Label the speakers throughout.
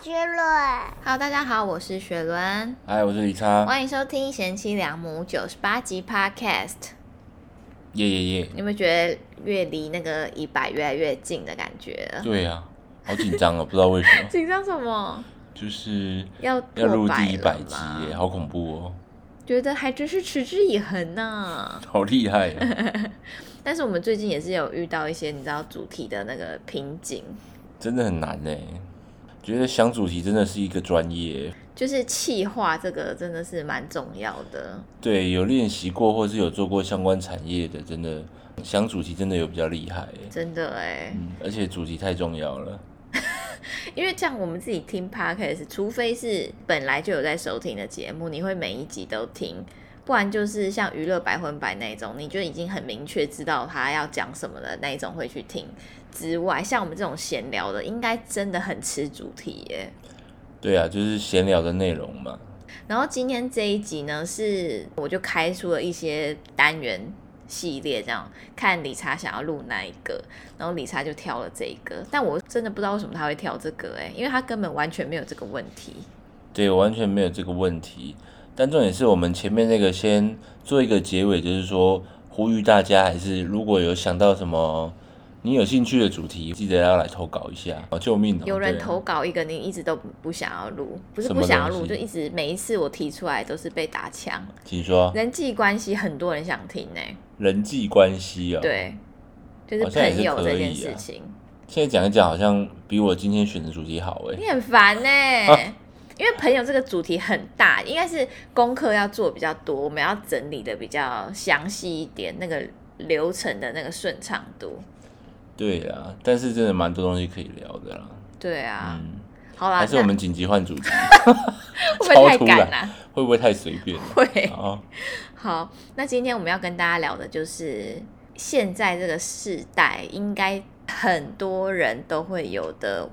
Speaker 1: 学伦。
Speaker 2: Hello，大家好，我是雪伦，
Speaker 3: 嗨，我是李叉，
Speaker 2: 欢迎收听贤妻良母九十八集 Podcast。
Speaker 3: 耶耶耶！
Speaker 2: 你有没有觉得越离那个一百越来越近的感觉了？
Speaker 3: 对啊，好紧张哦，不知道为什么，
Speaker 2: 紧张什么？
Speaker 3: 就是
Speaker 2: 要
Speaker 3: 要录第一百集耶，好恐怖哦，
Speaker 2: 觉得还真是持之以恒呢。
Speaker 3: 好厉害啊！
Speaker 2: 但是我们最近也是有遇到一些你知道主题的那个瓶颈，
Speaker 3: 真的很难呢。觉得想主题真的是一个专业，
Speaker 2: 就是气化这个真的是蛮重要的。
Speaker 3: 对，有练习过或是有做过相关产业的，真的想主题真的有比较厉害。
Speaker 2: 真的哎，
Speaker 3: 嗯，而且主题太重要了。
Speaker 2: 因为像我们自己听 podcast，除非是本来就有在收听的节目，你会每一集都听，不然就是像娱乐百分百那种，你就已经很明确知道他要讲什么的那一种会去听。之外，像我们这种闲聊的，应该真的很吃主题耶。
Speaker 3: 对啊，就是闲聊的内容嘛。
Speaker 2: 然后今天这一集呢，是我就开出了一些单元系列，这样看理查想要录哪一个，然后理查就挑了这一个，但我真的不知道为什么他会挑这个，哎，因为他根本完全没有这个问题。
Speaker 3: 对，完全没有这个问题。但重点是我们前面那个先做一个结尾，就是说呼吁大家，还是如果有想到什么你有兴趣的主题，记得要来投稿一下哦，救命哦！
Speaker 2: 有人投稿一个，你一直都不不想要录，不是不想要录，就一直每一次我提出来都是被打枪。
Speaker 3: 请说
Speaker 2: 人际关系很多人想听呢、
Speaker 3: 人际关系哦。，
Speaker 2: 对，就是朋友这件事情，
Speaker 3: 现在讲一讲，好像比我今天选的主题好哎。
Speaker 2: 你很烦呢、
Speaker 3: 啊
Speaker 2: 因为朋友这个主题很大，应该是功课要做比较多，我们要整理的比较详细一点，那个流程的那个顺畅度。
Speaker 3: 对啊，但是真的蛮多东西可以聊的啦。
Speaker 2: 对啊，
Speaker 3: 嗯，
Speaker 2: 好啦，
Speaker 3: 还是我们紧急换主题，
Speaker 2: 那 会不会太赶啊？
Speaker 3: 会不会太随便了？
Speaker 2: 会。
Speaker 3: 哦，
Speaker 2: 好，那今天我们要跟大家聊的就是现在这个世代，应该很多人都会有的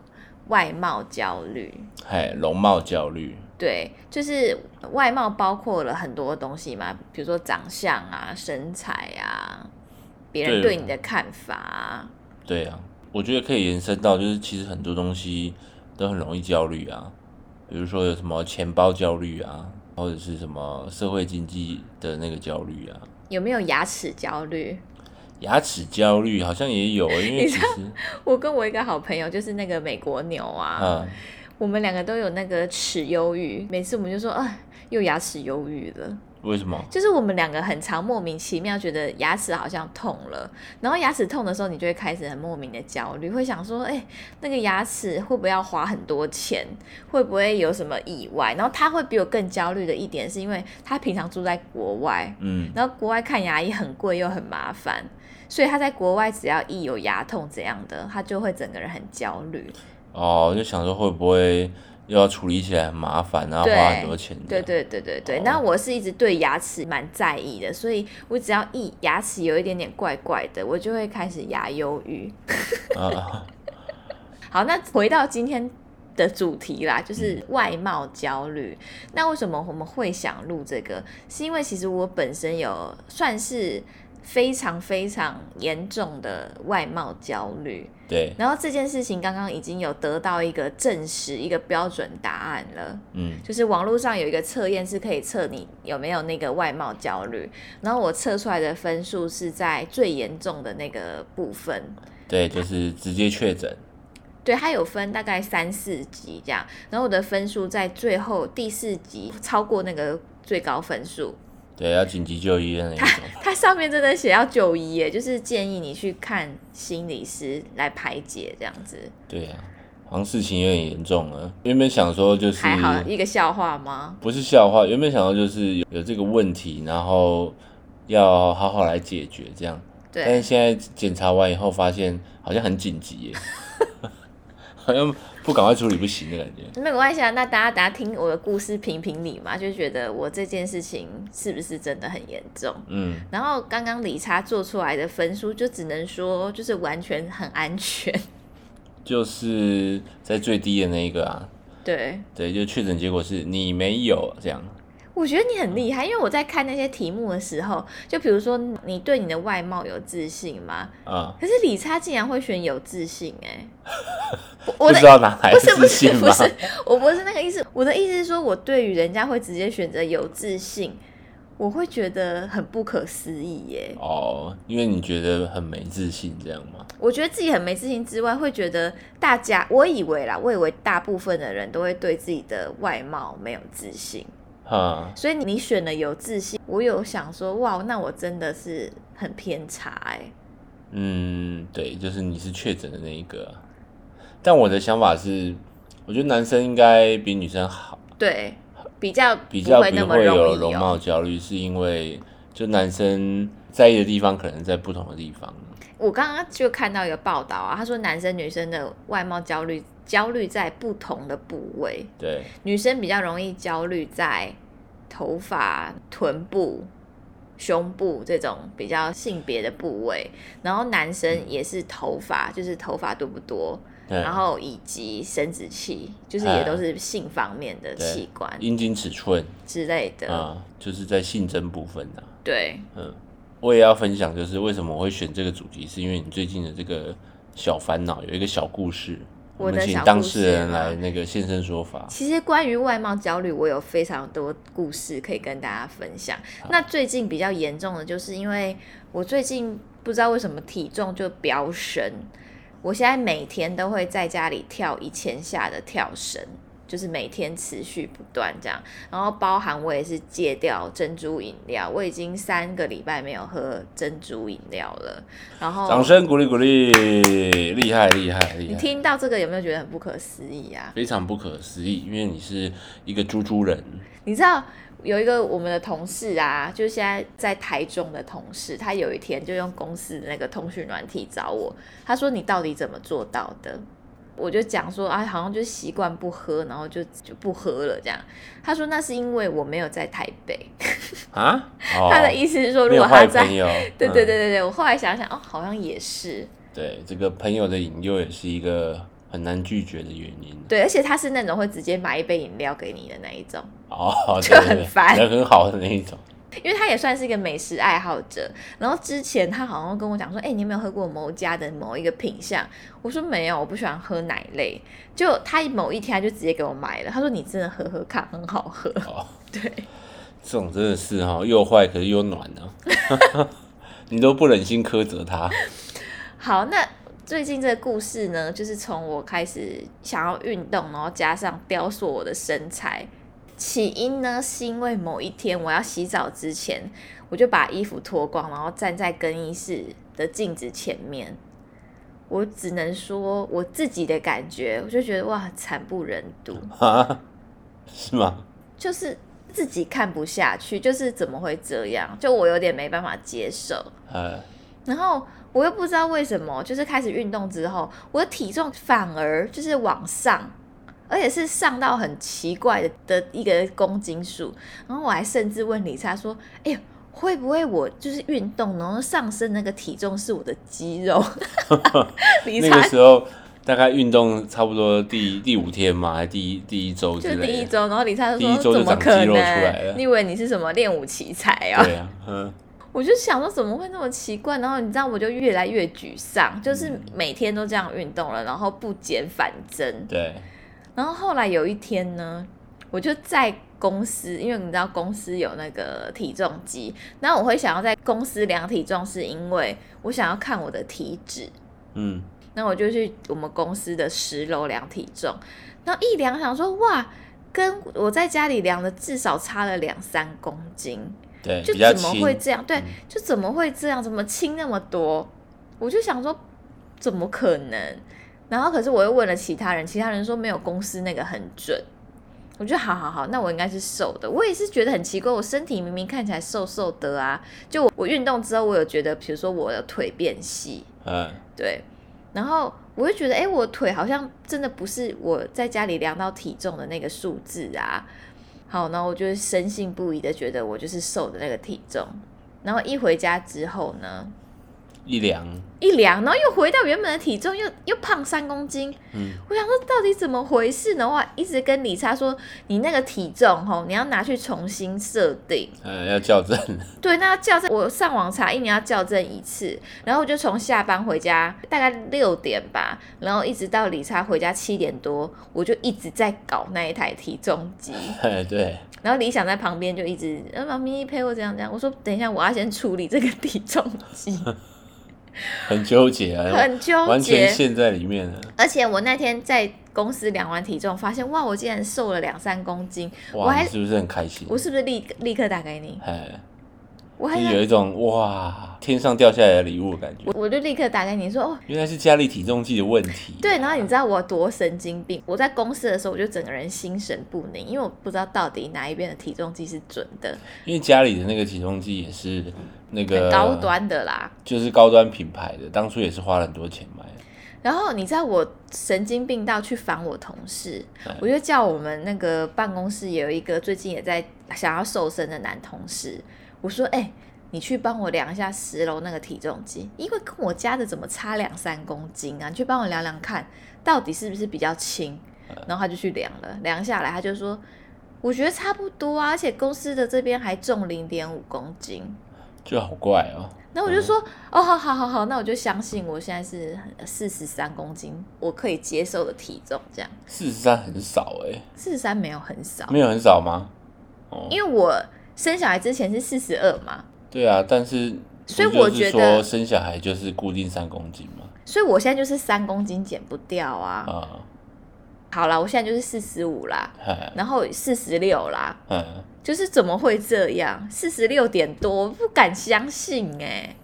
Speaker 2: 外貌焦虑。
Speaker 3: 嗨，容貌焦虑，
Speaker 2: 对，就是外貌包括了很多东西嘛，比如说长相啊、身材啊，别人
Speaker 3: 对
Speaker 2: 对你的看法啊。
Speaker 3: 对啊，我觉得可以延伸到，就是其实很多东西都很容易焦虑啊，比如说有什么钱包焦虑啊，或者是什么社会经济的那个焦虑啊，
Speaker 2: 有没有牙齿焦虑？
Speaker 3: 牙齿焦虑好像也有，因为其实，
Speaker 2: 我跟我一个好朋友，就是那个美国牛啊，
Speaker 3: 嗯，
Speaker 2: 我们两个都有那个齿忧郁，每次我们就说，啊，又牙齿忧郁了。
Speaker 3: 为什么？
Speaker 2: 就是我们两个很常莫名其妙觉得牙齿好像痛了，然后牙齿痛的时候，你就会开始很莫名的焦虑，会想说，哎、那个牙齿会不会要花很多钱？会不会有什么意外？然后他会比我更焦虑的一点，是因为他平常住在国外，
Speaker 3: 嗯，
Speaker 2: 然后国外看牙医很贵又很麻烦，所以他在国外只要一有牙痛怎样的，他就会整个人很焦虑。
Speaker 3: 哦，就想说会不会又要处理起来很麻烦，然后
Speaker 2: 对
Speaker 3: 花很多钱，
Speaker 2: 对，对对对对，
Speaker 3: 哦
Speaker 2: 那我是一直对牙齿蛮在意的，所以我只要一牙齿有一点点怪怪的，我就会开始牙忧郁。
Speaker 3: 啊，
Speaker 2: 好，那回到今天的主题啦，就是外貌焦虑。那为什么我们会想录这个？是因为其实我本身有算是非常非常严重的外貌焦虑，
Speaker 3: 对，
Speaker 2: 然后这件事情刚刚已经有得到一个证实，一个标准答案了。
Speaker 3: 嗯，
Speaker 2: 就是网络上有一个测验是可以测你有没有那个外貌焦虑，然后我测出来的分数是在最严重的那个部分，
Speaker 3: 对，就是直接确诊，
Speaker 2: 对，它有分大概三四级这样，然后我的分数在最后第四级超过那个最高分数，
Speaker 3: 对，要紧急就医的那一种，
Speaker 2: 它上面真的写要就医耶，就是建议你去看心理师来排解这样子，
Speaker 3: 对啊，好像事情有点严重了。原本想说就是
Speaker 2: 还好一个笑话吗？
Speaker 3: 不是笑话，原本想到就是有有这个问题，然后要好好来解决这样。但是
Speaker 2: 对，
Speaker 3: 现在检查完以后，发现好像很紧急耶，好像不赶快处理不行的感觉。
Speaker 2: 没有关系啊，那大家大家听我的故事评评理嘛，就觉得我这件事情是不是真的很严重？
Speaker 3: 嗯，
Speaker 2: 然后刚刚理查做出来的分数，就只能说就是完全很安全。
Speaker 3: 就是在最低的那一个啊，
Speaker 2: 对
Speaker 3: 对，就确诊结果是你没有这样。
Speaker 2: 我觉得你很厉害，因为我在看那些题目的时候，就比如说你对你的外貌有自信吗？
Speaker 3: 啊、
Speaker 2: 可是理查竟然会选有自信哎、我
Speaker 3: 不知道哪来的
Speaker 2: 不是不
Speaker 3: 自信吗？
Speaker 2: 是不是，我不是那个意思。我的意思是说，我对于人家会直接选择有自信，我会觉得很不可思议耶。
Speaker 3: 哦，因为你觉得很没自信，这样吗？
Speaker 2: 我觉得自己很没自信之外，会觉得大家，我以为啦，我以为大部分的人都会对自己的外貌没有自信，
Speaker 3: 哈，
Speaker 2: 所以你选了有自信，我有想说，哇，那我真的是很偏差哎。
Speaker 3: 嗯，对，就是你是确诊的那一个啊、但我的想法是，我觉得男生应该比女生好，
Speaker 2: 对，比较
Speaker 3: 比较不
Speaker 2: 不会
Speaker 3: 有
Speaker 2: 容
Speaker 3: 貌
Speaker 2: 哦。
Speaker 3: 焦虑，是因为就男生在意的地方可能在不同的地方。
Speaker 2: 我刚刚就看到一个报道啊，他说男生女生的外貌焦虑焦虑在不同的部位，
Speaker 3: 对，
Speaker 2: 女生比较容易焦虑在头发、臀部、胸部这种比较性别的部位，然后男生也是头发，就是头发多不多，
Speaker 3: 对
Speaker 2: 然后以及生殖器，就是也都是性方面的
Speaker 3: 对
Speaker 2: 器官
Speaker 3: 阴茎尺寸
Speaker 2: 之类的。
Speaker 3: 啊，就是在性征部分啊。
Speaker 2: 对，
Speaker 3: 嗯，我也要分享，就是为什么我会选这个主题，是因为你最近的这个小烦恼有一个小故事，
Speaker 2: 我的
Speaker 3: 们请
Speaker 2: 小故事
Speaker 3: 当事人
Speaker 2: 吗
Speaker 3: 来那个现身说法。
Speaker 2: 其实关于外貌焦虑，我有非常多故事可以跟大家分享。那最近比较严重的就是因为我最近不知道为什么体重就飙升，我现在每天都会在家里跳一千下的跳绳，就是每天持续不断这样。然后包含我也是戒掉珍珠饮料，我已经三个礼拜没有喝珍珠饮料了。然后
Speaker 3: 掌声鼓励鼓励，厉害厉害厉害！
Speaker 2: 你听到这个有没有觉得很不可思议啊？
Speaker 3: 非常不可思议，因为你是一个猪猪人，
Speaker 2: 你知道有一个我们的同事啊，就是现在在台中的同事，他有一天就用公司的那个通讯软体找我，他说你到底怎么做到的？我就讲说啊，好像就是习惯不喝，然后就就不喝了这样。他说那是因为我没有在台北，
Speaker 3: 啊？哦
Speaker 2: 他的意思是说如果他在，对对对
Speaker 3: 嗯
Speaker 2: 对对，我后来想想哦，好像也是，
Speaker 3: 对，这个朋友的引诱也是一个很难拒绝的原因。
Speaker 2: 对，而且他是那种会直接买一杯饮料给你的那一种。
Speaker 3: 哦，
Speaker 2: 就很烦
Speaker 3: 人很好的那一种。
Speaker 2: 因为他也算是一个美食爱好者，然后之前他好像跟我讲说，哎、你有没有喝过某家的某一个品相？我说没有，我不喜欢喝奶类。就他某一天他就直接给我买了，他说你真的喝喝看，很好喝。
Speaker 3: 哦，
Speaker 2: 对，
Speaker 3: 这种真的是哈，又坏可是又暖呢、你都不忍心苛责他。
Speaker 2: 好，那最近这个故事呢，就是从我开始想要运动，然后加上雕塑我的身材。起因呢，是因为某一天我要洗澡之前，我就把衣服脱光，然后站在更衣室的镜子前面。我只能说我自己的感觉，我就觉得哇，惨不忍睹，
Speaker 3: 啊？是吗？
Speaker 2: 就是自己看不下去，就是怎么会这样？就我有点没办法接受。
Speaker 3: 呃，
Speaker 2: 然后我又不知道为什么，就是开始运动之后，我的体重反而就是往上，而且是上到很奇怪的的一个公斤数。然后我还甚至问理查说：“哎呀，会不会我就是运动，然后上升那个体重是我的肌肉？” 理
Speaker 3: 那
Speaker 2: 查
Speaker 3: 个时候大概运动差不多第第五天嘛，还第一第一周之
Speaker 2: 就。第一周，然后李灿就
Speaker 3: 第一
Speaker 2: 说：“
Speaker 3: 周就长肌肉出来了
Speaker 2: 能？你以为你是什么练武奇才啊？”
Speaker 3: 对啊，嗯，
Speaker 2: 我就想说怎么会那么奇怪，然后你知道我就越来越沮丧，就是每天都这样运动了，然后不减反增。
Speaker 3: 对，
Speaker 2: 然后后来有一天呢，我就在公司，因为你知道公司有那个体重机，那我会想要在公司量体重，是因为我想要看我的体脂。
Speaker 3: 嗯，
Speaker 2: 那我就去我们公司的十楼量体重，然后一量想说哇，跟我在家里量的至少差了两三公斤。
Speaker 3: 对，
Speaker 2: 就怎么会这样？对
Speaker 3: 嗯，
Speaker 2: 就怎么会这样？怎么轻那么多？我就想说，怎么可能？然后可是我又问了其他人，其他人说没有公司那个很准。我觉得好好好，那我应该是瘦的。我也是觉得很奇怪，我身体明明看起来瘦瘦的啊。就我我运动之后，我有觉得，比如说我的腿变细，
Speaker 3: 嗯，
Speaker 2: 对，然后我就觉得，哎，我腿好像真的不是我在家里量到体重的那个数字啊。好，然后我就深信不疑的觉得我就是瘦的那个体重。然后一回家之后呢，
Speaker 3: 一量，
Speaker 2: 一量，然后又回到原本的体重，又又胖三公斤。
Speaker 3: 嗯，
Speaker 2: 我想说到底怎么回事呢？我一直跟李差说，你那个体重吼，你要拿去重新设定。
Speaker 3: 呃，要校正。
Speaker 2: 对，那要校正，我上网查一年要校正一次，然后我就从下班回家大概六点吧，然后一直到李差回家七点多，我就一直在搞那一台体重机。
Speaker 3: 哎，对，
Speaker 2: 然后理想在旁边就一直，呃，妈咪陪我这样这样。我说等一下，我要先处理这个体重机，
Speaker 3: 很纠结啊，
Speaker 2: 很纠
Speaker 3: 完全
Speaker 2: 结。
Speaker 3: 陷在里面了。
Speaker 2: 而且我那天在公司量完体重，发现哇，我竟然瘦了两三公斤。我
Speaker 3: 哇，
Speaker 2: 还
Speaker 3: 是不是很开心？
Speaker 2: 我是不是立立刻打给你？
Speaker 3: 哎，
Speaker 2: 我
Speaker 3: 就有一种哇，天上掉下来的礼物的感觉。
Speaker 2: 我我就立刻打给你说哦，
Speaker 3: 原来是家里体重计的问题。
Speaker 2: 对，然后你知道我多神经病？我在公司的时候，我就整个人心神不宁，因为我不知道到底哪一边的体重计是准的，
Speaker 3: 因为家里的那个体重计也是那个
Speaker 2: 很高，端的啦。
Speaker 3: 就是高端品牌的，当初也是花了很多钱买的。
Speaker 2: 然后你知道我神经病到去烦我同事
Speaker 3: 嗯，
Speaker 2: 我就叫我们那个办公室有一个最近也在想要瘦身的男同事，我说：“哎、你去帮我量一下十楼那个体重机，因为跟我家的怎么差两三公斤啊？你去帮我量量看，到底是不是比较轻？”然后他就去量了，量下来他就说：“我觉得差不多啊，而且公司的这边还重零点五公斤。”
Speaker 3: 就好怪哦。
Speaker 2: 那我就说，哦，好好好好，那我就相信我现在是四十三公斤，我可以接受的体重，这样
Speaker 3: 四十三很少哎、
Speaker 2: 四十三没有很少，
Speaker 3: 没有很少吗？哦，
Speaker 2: 因为我生小孩之前是四十二嘛，
Speaker 3: 对啊，但是
Speaker 2: 所以我觉得
Speaker 3: 说生小孩就是固定三公斤嘛。
Speaker 2: 所以我现在就是三公斤减不掉啊。
Speaker 3: 啊，
Speaker 2: 好啦，我现在就是四十五啦，
Speaker 3: 哎，
Speaker 2: 然后四十六啦，
Speaker 3: 嗯，
Speaker 2: 就是怎么会这样？四十六点多，我不敢相信哎、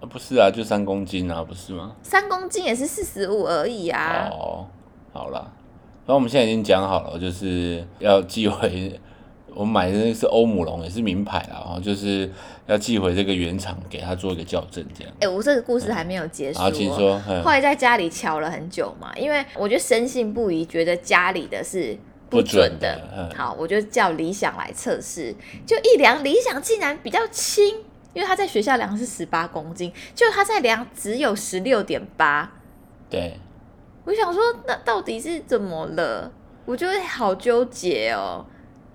Speaker 3: 啊不是啊，就三公斤啊，不是吗？
Speaker 2: 三公斤也是四十五而已啊。
Speaker 3: 哦，好啦，然后我们现在已经讲好了，就是要寄回。我买的那个是欧姆龙，也是名牌啦，然后就是要寄回这个原厂，给他做一个校正，这样。
Speaker 2: 哎、我这个故事还没有结束、
Speaker 3: 好，
Speaker 2: 哦。
Speaker 3: 请说。嗯
Speaker 2: 后来在家里瞧了很久嘛，因为我就深信不疑，觉得家里的是
Speaker 3: 不
Speaker 2: 准
Speaker 3: 准的嗯
Speaker 2: 好，我就叫理想来测试，就一量，理想竟然比较轻，因为他在学校量是十八公斤，就他在量只有十六点八。
Speaker 3: 对，
Speaker 2: 我想说，那到底是怎么了？我觉得好纠结哦。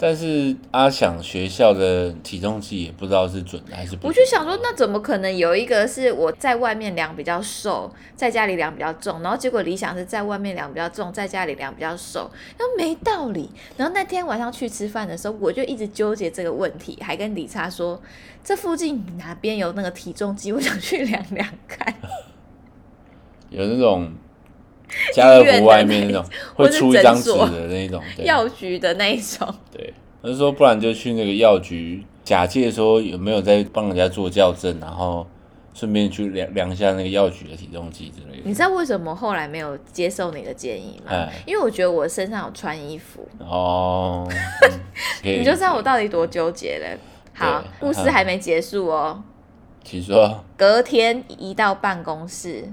Speaker 3: 但是阿想学校的体重计也不知道是准的还是不准。
Speaker 2: 我就想说，那怎么可能有一个是我在外面量比较瘦，在家里量比较重，然后结果理想是在外面量比较重，在家里量比较瘦，然后没道理。然后那天晚上去吃饭的时候，我就一直纠结这个问题，还跟理查说，这附近哪边有那个体重机，我想去量量看。
Speaker 3: 有那种 家乐福外面那种 会出一张纸的那种，
Speaker 2: 药局的那一种，
Speaker 3: 对。他就说不然就去那个药局假借说有没有在帮人家做校正，然后顺便去量量一下那个药局的体重计之类的。
Speaker 2: 你知道为什么后来没有接受你的建议吗？
Speaker 3: 哎
Speaker 2: 因为我觉得我身上有穿衣服，
Speaker 3: 哦，
Speaker 2: 你就知道我到底多纠结了。好，故事还没结束哦。
Speaker 3: 请说，
Speaker 2: 隔天一到办公室，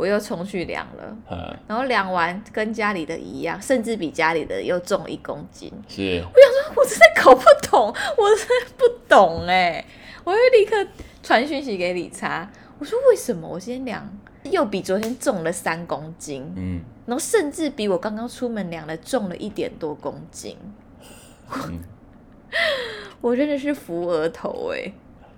Speaker 2: 我又冲去量了，
Speaker 3: 嗯，
Speaker 2: 然后量完跟家里的一样，甚至比家里的又重一公斤。
Speaker 3: 是
Speaker 2: 我想说，我真的搞不懂，我真的不懂哎！我会立刻传讯息给理查，我说为什么我今天量又比昨天重了三公斤，
Speaker 3: 嗯
Speaker 2: 然后甚至比我刚刚出门量的重了一点多公斤。
Speaker 3: 嗯，
Speaker 2: 我真的是扶额头哎！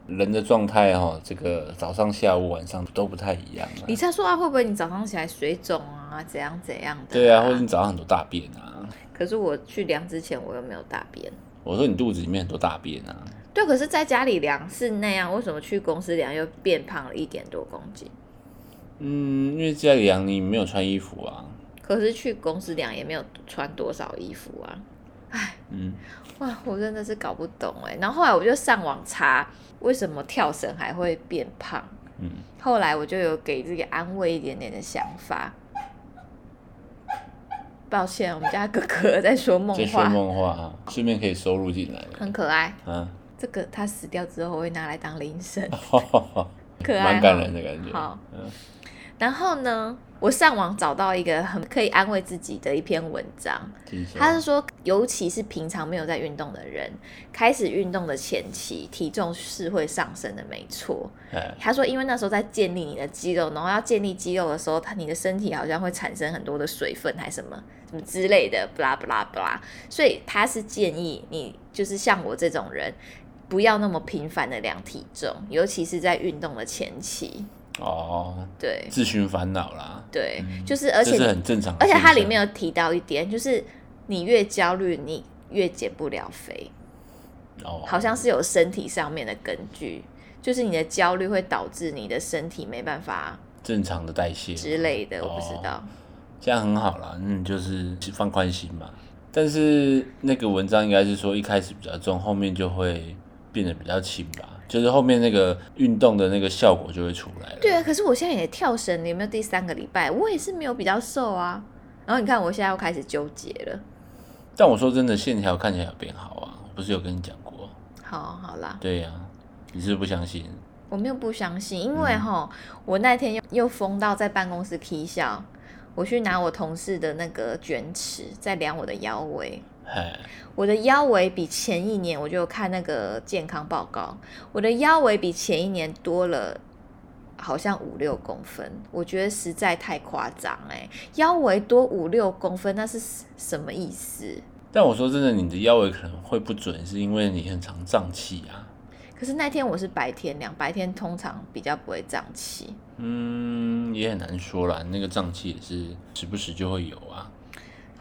Speaker 3: 人的状态哈，这个早上、下午、晚上都不太一样啊
Speaker 2: 理。查说啊，会不会你早上起来水肿啊，怎样怎样的、
Speaker 3: 对啊，或者你早上很多大便啊。
Speaker 2: 可是我去量之前，我又没有大便。
Speaker 3: 我说你肚子里面很多大便啊。
Speaker 2: 对，可是在家里量是那样，为什么去公司量又变胖了一点多公斤？
Speaker 3: 嗯，因为家里量你没有穿衣服啊。
Speaker 2: 可是去公司量也没有穿多少衣服啊！唉，
Speaker 3: 嗯，
Speaker 2: 哇，我真的是搞不懂哎。然后后来我就上网查，为什么跳绳还会变胖？
Speaker 3: 嗯，
Speaker 2: 后来我就有给自己安慰一点点的想法。抱歉，我们家哥哥在说梦
Speaker 3: 在说
Speaker 2: 话，
Speaker 3: 梦话啊，顺便可以收入进来。
Speaker 2: 很可爱。
Speaker 3: 嗯，
Speaker 2: 这个他死掉之后会拿来当铃声，可爱
Speaker 3: 蛮感人的感觉。
Speaker 2: 好
Speaker 3: 嗯，
Speaker 2: 然后呢，我上网找到一个很可以安慰自己的一篇文章，他是说，尤其是平常没有在运动的人，开始运动的前期，体重是会上升的，没错。
Speaker 3: 哎，
Speaker 2: 他说，因为那时候在建立你的肌肉，然后要建立肌肉的时候，他你的身体好像会产生很多的水分，还什么什么之类的，不啦不啦不啦。所以他是建议你，就是像我这种人，不要那么频繁的量体重，尤其是在运动的前期。
Speaker 3: 哦，
Speaker 2: 对
Speaker 3: 自寻烦恼啦，
Speaker 2: 对，就是而且
Speaker 3: 是很正常
Speaker 2: 而且。它里面有提到一点，就是你越焦虑，你越减不了肥，
Speaker 3: 哦，
Speaker 2: 好像是有身体上面的根据，就是你的焦虑会导致你的身体没办法
Speaker 3: 正常的代谢
Speaker 2: 之类的，我不知
Speaker 3: 哦
Speaker 2: 道。
Speaker 3: 这样很好啦，嗯，就是放宽心嘛。但是那个文章应该是说一开始比较重，后面就会变得比较轻吧，就是后面那个运动的那个效果就会出来了。
Speaker 2: 对啊，可是我现在也跳绳你，有没有第三个礼拜？我也是没有比较瘦啊。然后你看，我现在又开始纠结了。
Speaker 3: 但我说真的，线条看起来有变好啊，不是有跟你讲过？
Speaker 2: 好，好啦，
Speaker 3: 对呀、你是不是不相信？
Speaker 2: 我没有不相信，因
Speaker 3: 嗯
Speaker 2: 为哈，我那天又又疯到在办公室 K 笑，我去拿我同事的那个卷尺，在量我的腰围。
Speaker 3: 哎，
Speaker 2: 我的腰围比前一年，我就看那个健康报告，我的腰围比前一年多了，好像五六公分，我觉得实在太夸张哎，腰围多五六公分，那是什么意思？
Speaker 3: 但我说真的，你的腰围可能会不准，是因为你很常胀气啊。
Speaker 2: 可是那天我是白天量，白天通常比较不会胀气。
Speaker 3: 嗯，也很难说啦，那个胀气也是时不时就会有啊。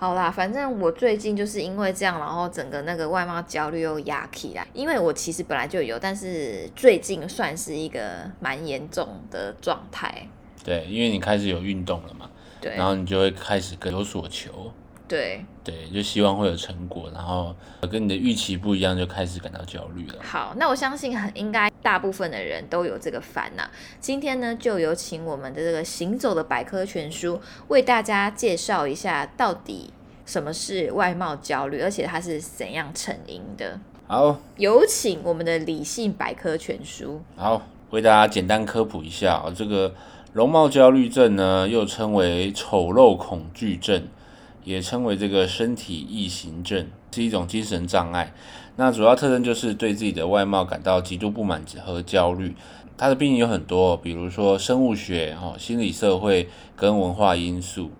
Speaker 2: 好啦，反正我最近就是因为这样，然后整个那个外貌焦虑又压起来。因为我其实本来就有，但是最近算是一个蛮严重的状态。
Speaker 3: 对，因为你开始有运动了嘛，
Speaker 2: 对
Speaker 3: 然后你就会开始更有所求，
Speaker 2: 对，
Speaker 3: 对，就希望会有成果，然后跟你的预期不一样，就开始感到焦虑了。
Speaker 2: 好，那我相信很应该大部分的人都有这个烦恼。今天呢，就有请我们的这个行走的百科全书为大家介绍一下，到底什么是外貌焦虑，而且它是怎样成因的。
Speaker 3: 好
Speaker 2: 有请我们的理性百科全书。
Speaker 3: 好，为大家简单科普一下啊，这个容貌焦虑症呢，又称为丑陋恐惧症，也称为这个身体异形症，是一种精神障碍。那主要特征就是对自己的外貌感到极度不满和焦虑。它的病因有很多，比如说生物学、哦心理、社会跟文化因素。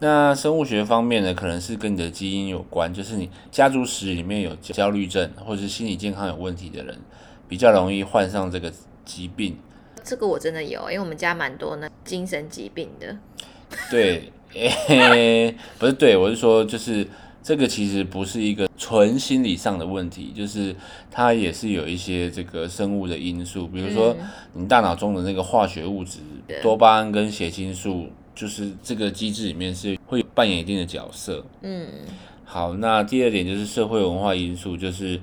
Speaker 3: 那生物学方面呢，可能是跟你的基因有关，就是你家族史里面有焦虑症或者是心理健康有问题的人，比较容易患上这个疾病。
Speaker 2: 这个我真的有，因为我们家蛮多那精神疾病的。
Speaker 3: 对，诶、不是对，我是说，就是这个其实不是一个纯心理上的问题，就是它也是有一些这个生物的因素，比如说
Speaker 2: 嗯。
Speaker 3: 你大脑中的那个化学物质
Speaker 2: 对。
Speaker 3: 多巴胺跟血清素，就是这个机制里面是会扮演一定的角色。
Speaker 2: 嗯，
Speaker 3: 好，那第二点就是社会文化因素，就是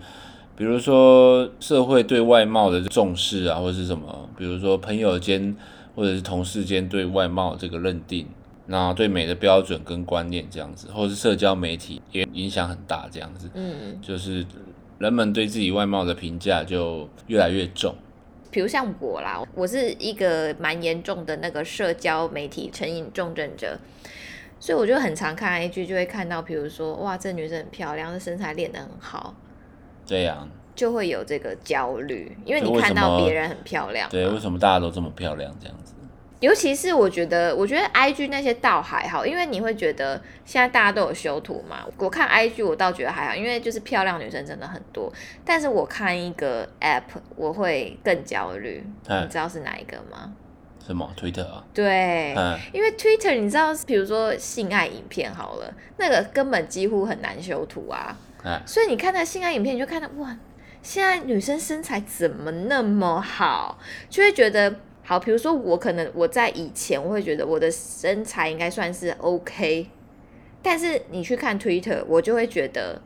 Speaker 3: 比如说社会对外貌的重视啊，或者是什么，比如说朋友间或者是同事间对外貌这个认定，那对美的标准跟观念这样子，或是社交媒体也影响很大，这样子，
Speaker 2: 嗯，
Speaker 3: 就是人们对自己外貌的评价就越来越重。
Speaker 2: 比如像我啦，我是一个蛮严重的那个社交媒体成瘾重症者，所以我就很常看 IG，就会看到，比如说哇，这女生很漂亮，这身材练得很好，
Speaker 3: 这样，
Speaker 2: 就会有这个焦虑，因为你看到别人很漂亮，
Speaker 3: 对，为什么大家都这么漂亮这样子？
Speaker 2: 尤其是我觉得，我觉得 I G 那些倒还好，因为你会觉得现在大家都有修图嘛。我看 I G 我倒觉得还好，因为就是漂亮女生真的很多。但是我看一个 App 我会更焦虑，
Speaker 3: 嗯
Speaker 2: 你知道是哪一个吗？
Speaker 3: 什么推特啊？
Speaker 2: 对，
Speaker 3: 嗯，
Speaker 2: 因为 Twitter 你知道，比如说性爱影片好了，那个根本几乎很难修图啊。
Speaker 3: 哎，
Speaker 2: 所以你看那性爱影片，你就看到哇，现在女生身材怎么那么好，就会觉得好。比如说我可能我在以前我会觉得我的身材应该算是 OK，但是你去看 Twitter，我就会觉得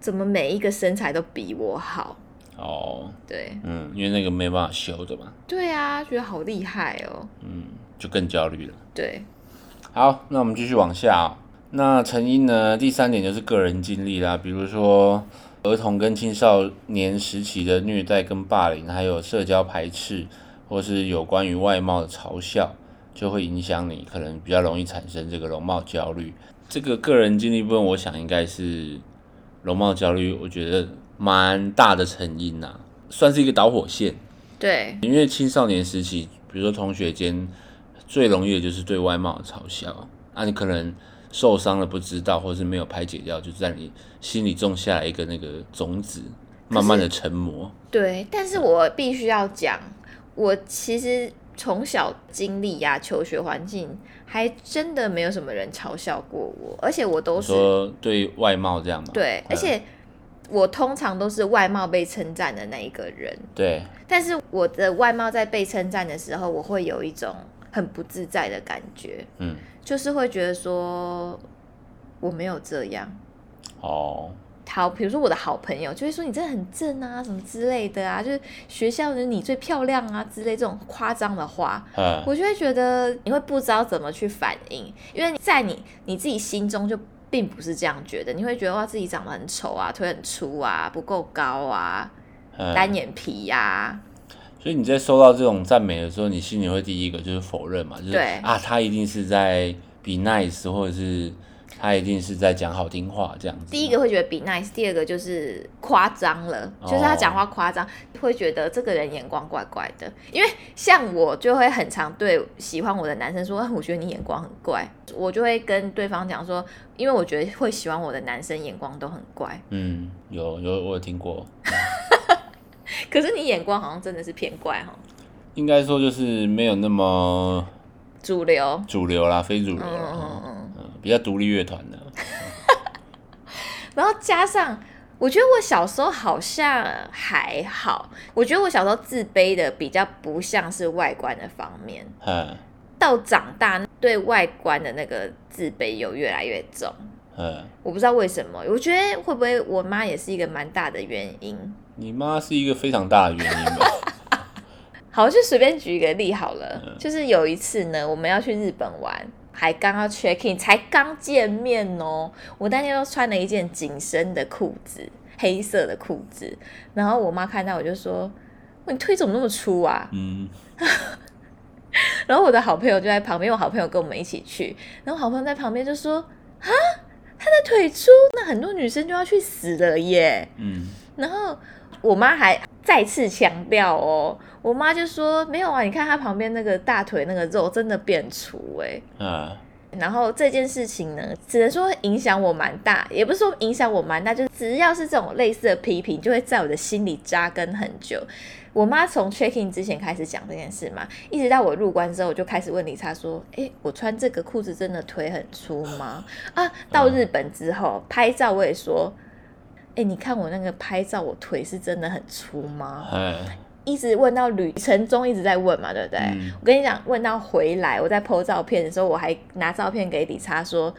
Speaker 2: 怎么每一个身材都比我好。
Speaker 3: 哦，
Speaker 2: 对
Speaker 3: 嗯，因为那个没办法修的嘛，
Speaker 2: 对啊，觉得好厉害哦。
Speaker 3: 嗯，就更焦虑了。
Speaker 2: 对，
Speaker 3: 好，那我们继续往下、哦。那成因呢？第三点就是个人经历啦，比如说儿童跟青少年时期的虐待跟霸凌，还有社交排斥，或是有关于外貌的嘲笑，就会影响你，可能比较容易产生这个容貌焦虑。这个个人经历部分，我想应该是容貌焦虑，我觉得蛮大的成因呐、算是一个导火线。
Speaker 2: 对，
Speaker 3: 因为青少年时期，比如说同学间最容易的就是对外貌的嘲笑，啊，你可能受伤了不知道，或是没有排解掉，就在你心里种下来一个那个种子，慢慢的成魔。
Speaker 2: 对，但是我必须要讲，我其实从小经历呀、求学环境，还真的没有什么人嘲笑过我，而且我都是
Speaker 3: 说对外貌这样嘛？
Speaker 2: 对，而
Speaker 3: 嗯。
Speaker 2: 且我通常都是外貌被称赞的那一个人，
Speaker 3: 对，
Speaker 2: 但是我的外貌在被称赞的时候，我会有一种很不自在的感觉，
Speaker 3: 嗯，
Speaker 2: 就是会觉得说我没有这样。
Speaker 3: 哦，
Speaker 2: 好，比如说我的好朋友就会说你真的很正啊，什么之类的啊，就是学校的你最漂亮啊之类这种夸张的话，
Speaker 3: 嗯，
Speaker 2: 我就会觉得你会不知道怎么去反应，因为在你你自己心中就并不是这样觉得，你会觉得哇自己长得很丑啊，腿很粗啊，不够高啊，
Speaker 3: 嗯。
Speaker 2: 单眼皮呀、
Speaker 3: 所以你在收到这种赞美的时候，你心里会第一个就是否认嘛，就是
Speaker 2: 对。
Speaker 3: 啊，他一定是在 be nice，或者是他一定是在讲好听话这样子。
Speaker 2: 第一个会觉得比 nice，第二个就是夸张了，
Speaker 3: 哦
Speaker 2: 就是他讲话夸张，会觉得这个人眼光怪怪的。因为像我就会很常对喜欢我的男生说，啊我觉得你眼光很怪，我就会跟对方讲说，因为我觉得会喜欢我的男生眼光都很怪，
Speaker 3: 嗯，有有我有听过，
Speaker 2: 可是你眼光好像真的是偏怪哈，
Speaker 3: 应该说就是没有那么
Speaker 2: 主流。
Speaker 3: 主流啦，非主流
Speaker 2: 嗯
Speaker 3: 啦，
Speaker 2: 嗯嗯，
Speaker 3: 嗯，比较独立乐团的。
Speaker 2: 然后加上，我觉得我小时候好像还好，我觉得我小时候自卑的比较不像是外观的方面，
Speaker 3: 嗯
Speaker 2: 到长大对外观的那个自卑有越来越重，
Speaker 3: 嗯，
Speaker 2: 我不知道为什么，我觉得会不会我妈也是一个蛮大的原因。
Speaker 3: 你妈是一个非常大的原因吧？
Speaker 2: 好，就随便举一个例好了，
Speaker 3: 嗯
Speaker 2: 就是有一次呢，我们要去日本玩，还刚要 check in，才刚见面哦，我那天都穿了一件紧身的裤子，黑色的裤子，然后我妈看到我就说：“你腿怎么那么粗啊？”
Speaker 3: 嗯，
Speaker 2: 然后我的好朋友就在旁边，我好朋友跟我们一起去，然后好朋友在旁边就说：“啊，他的腿粗，那很多女生就要去死了耶。”
Speaker 3: 嗯，
Speaker 2: 然后我妈还再次强调哦，我妈就说：“没有啊，你看她旁边那个大腿那个肉真的变粗哎。”
Speaker 3: 嗯，
Speaker 2: 然后这件事情呢，只能说影响我蛮大，也不是说影响我蛮大，就是只要是这种类似的批评，就会在我的心里扎根很久。我妈从 check in 之前开始讲这件事嘛，一直到我入关之后，我就开始问理查说：“诶，我穿这个裤子真的腿很粗吗？”啊，到日本之后拍照我也说：“诶，你看我那个拍照，我腿是真的很粗吗？”
Speaker 3: 哎，
Speaker 2: 一直问到旅程中一直在问嘛，对不对？
Speaker 3: 嗯
Speaker 2: 我跟你讲，问到回来，我在 PO 照片的时候，我还拿照片给李查说：“